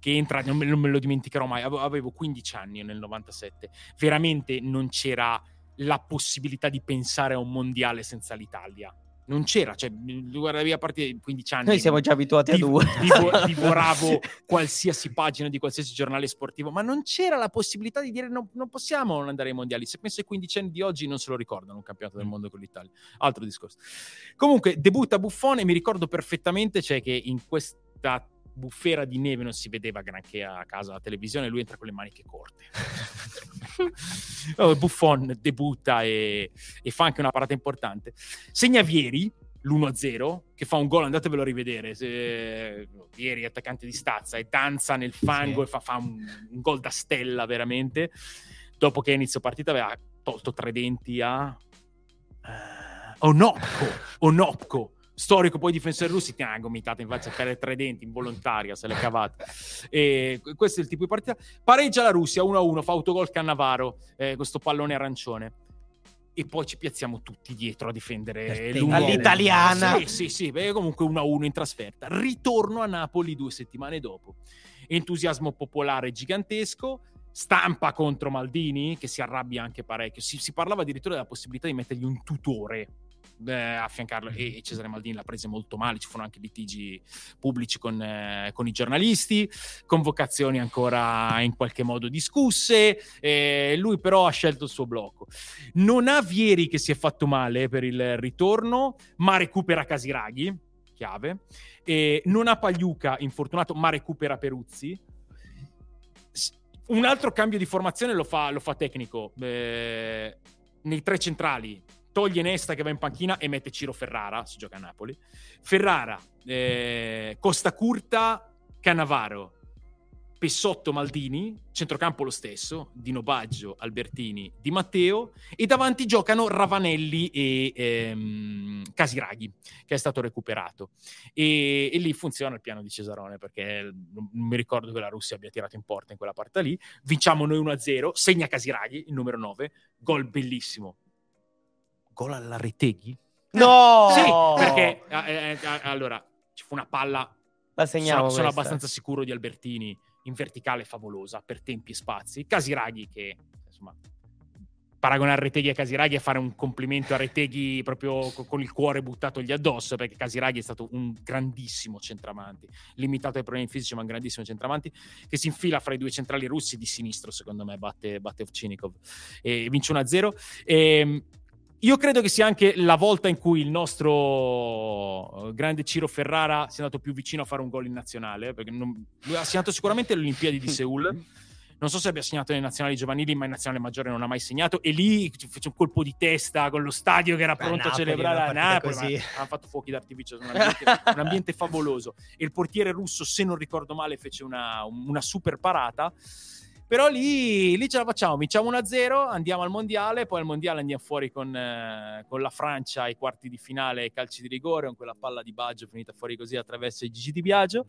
che entra, non me, non me lo dimenticherò mai, avevo, avevo 15 anni nel 97, veramente non c'era la possibilità di pensare a un mondiale senza l'Italia. Non c'era, cioè, guardavi a partire di 15 anni. Noi siamo già abituati a div- due. divo- divoravo qualsiasi pagina di qualsiasi giornale sportivo, ma non c'era la possibilità di dire no, non possiamo non andare ai mondiali. Se penso ai 15 anni di oggi non se lo ricordano un campionato del mondo con l'Italia. Altro discorso. Comunque debutta Buffone mi ricordo perfettamente cioè, che in questa bufera di neve non si vedeva granché a casa la televisione, lui entra con le maniche corte. Oh, Buffon debutta e, e fa anche una parata importante. Segna Vieri l'1-0 che fa un gol, andatevelo a rivedere. Se... Vieri, attaccante di stazza, e danza nel fango Sì. e fa, fa un, un gol da stella veramente. Dopo che a inizio partita aveva tolto tre denti a eh, Onopko, Onopko, storico poi difensore russi, ti ha gomitato in faccia per tre denti, involontaria, se l'è cavata. E questo è il tipo di partita. Pareggia la Russia 1-1, fa autogol Cannavaro, eh, questo pallone arancione. E poi ci piazziamo tutti dietro a difendere. All'italiana. Sì, sì, sì, beh, comunque 1-1 in trasferta. Ritorno a Napoli due settimane dopo. Entusiasmo popolare gigantesco, stampa contro Maldini, che si arrabbia anche parecchio. Si, si parlava addirittura della possibilità di mettergli un tutore eh, affiancarlo e, e Cesare Maldini l'ha presa molto male. Ci furono anche litigi pubblici con, eh, con i giornalisti, convocazioni ancora in qualche modo discusse. eh, lui però ha scelto il suo blocco. Non ha Vieri che si è fatto male per il ritorno, ma recupera Casiraghi, chiave. E non ha Pagliuca infortunato, ma recupera Peruzzi. Un altro cambio di formazione lo fa, lo fa tecnico. eh, nei tre centrali toglie Nesta che va in panchina e mette Ciro Ferrara, si gioca a Napoli. Ferrara, eh, Costa Curta, Cannavaro, Pessotto Maldini, centrocampo lo stesso, Dino Baggio, Albertini, Di Matteo e davanti giocano Ravanelli e ehm, Casiraghi che è stato recuperato e, e lì funziona il piano di Cesarone perché non mi ricordo che la Russia abbia tirato in porta in quella partita lì vinciamo noi 1-0 segna Casiraghi il numero 9 gol bellissimo gol alla Reteghi No! sì perché eh, eh, eh, allora ci fu una palla. La segniamo sono, sono abbastanza sicuro di Albertini in verticale favolosa per tempi e spazi. Casiraghi che insomma paragonare Reteghi a Casiraghi è fare un complimento a Reteghi proprio co- con il cuore buttatogli addosso perché Casiraghi è stato un grandissimo centravanti limitato ai problemi fisici ma un grandissimo centravanti che si infila fra i due centrali russi di sinistro secondo me batte, batte Ovchinnikov. E vince 1-0 e, io credo che sia anche la volta in cui il nostro eh, grande Ciro Ferrara sia andato più vicino a fare un gol in nazionale, perché non- lui ha segnato sicuramente alle Olimpiadi di Seoul. Non so se abbia segnato nei nazionali giovanili, ma in nazionale maggiore non ha mai segnato. E lì fece un colpo di testa con lo stadio che era Beh, pronto a Napoli, celebrare a partita Napoli. così. ma Ha fatto fuochi d'artificio, un ambiente, un ambiente favoloso. E il portiere russo, se non ricordo male, fece una, una super parata. Però lì, lì ce la facciamo, vinciamo 1-0, andiamo al mondiale, poi al mondiale andiamo fuori con, eh, con la Francia ai quarti di finale ai calci di rigore, con quella palla di Baggio finita fuori così attraverso i Gigi di Biagio,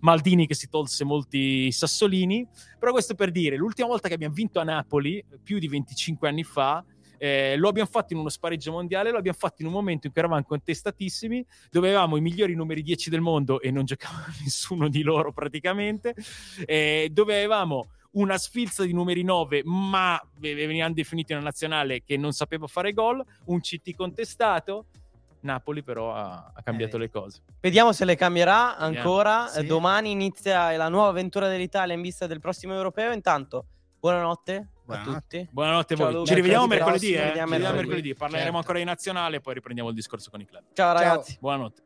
Maldini che si tolse molti sassolini, però questo per dire, l'ultima volta che abbiamo vinto a Napoli, più di 25 anni fa, eh, lo abbiamo fatto in uno spareggio mondiale, lo abbiamo fatto in un momento in cui eravamo contestatissimi, dove avevamo i migliori numeri 10 del mondo e non giocava nessuno di loro praticamente, eh, dove avevamo una sfilza di numeri 9, ma venivano definiti una nazionale che non sapeva fare gol, un CT contestato. Napoli però ha, ha cambiato Eh, le cose. Vediamo se le cambierà ancora. Sì. Domani inizia la nuova avventura dell'Italia in vista del prossimo europeo. Intanto, buonanotte a Buonanotte. tutti. Buonanotte a Ciao voi. Luca, Ci rivediamo mercoledì mercoledì, eh? mercoledì. mercoledì. Parleremo Certo. ancora di nazionale, poi riprendiamo il discorso con i club. Ciao ragazzi. Buonanotte.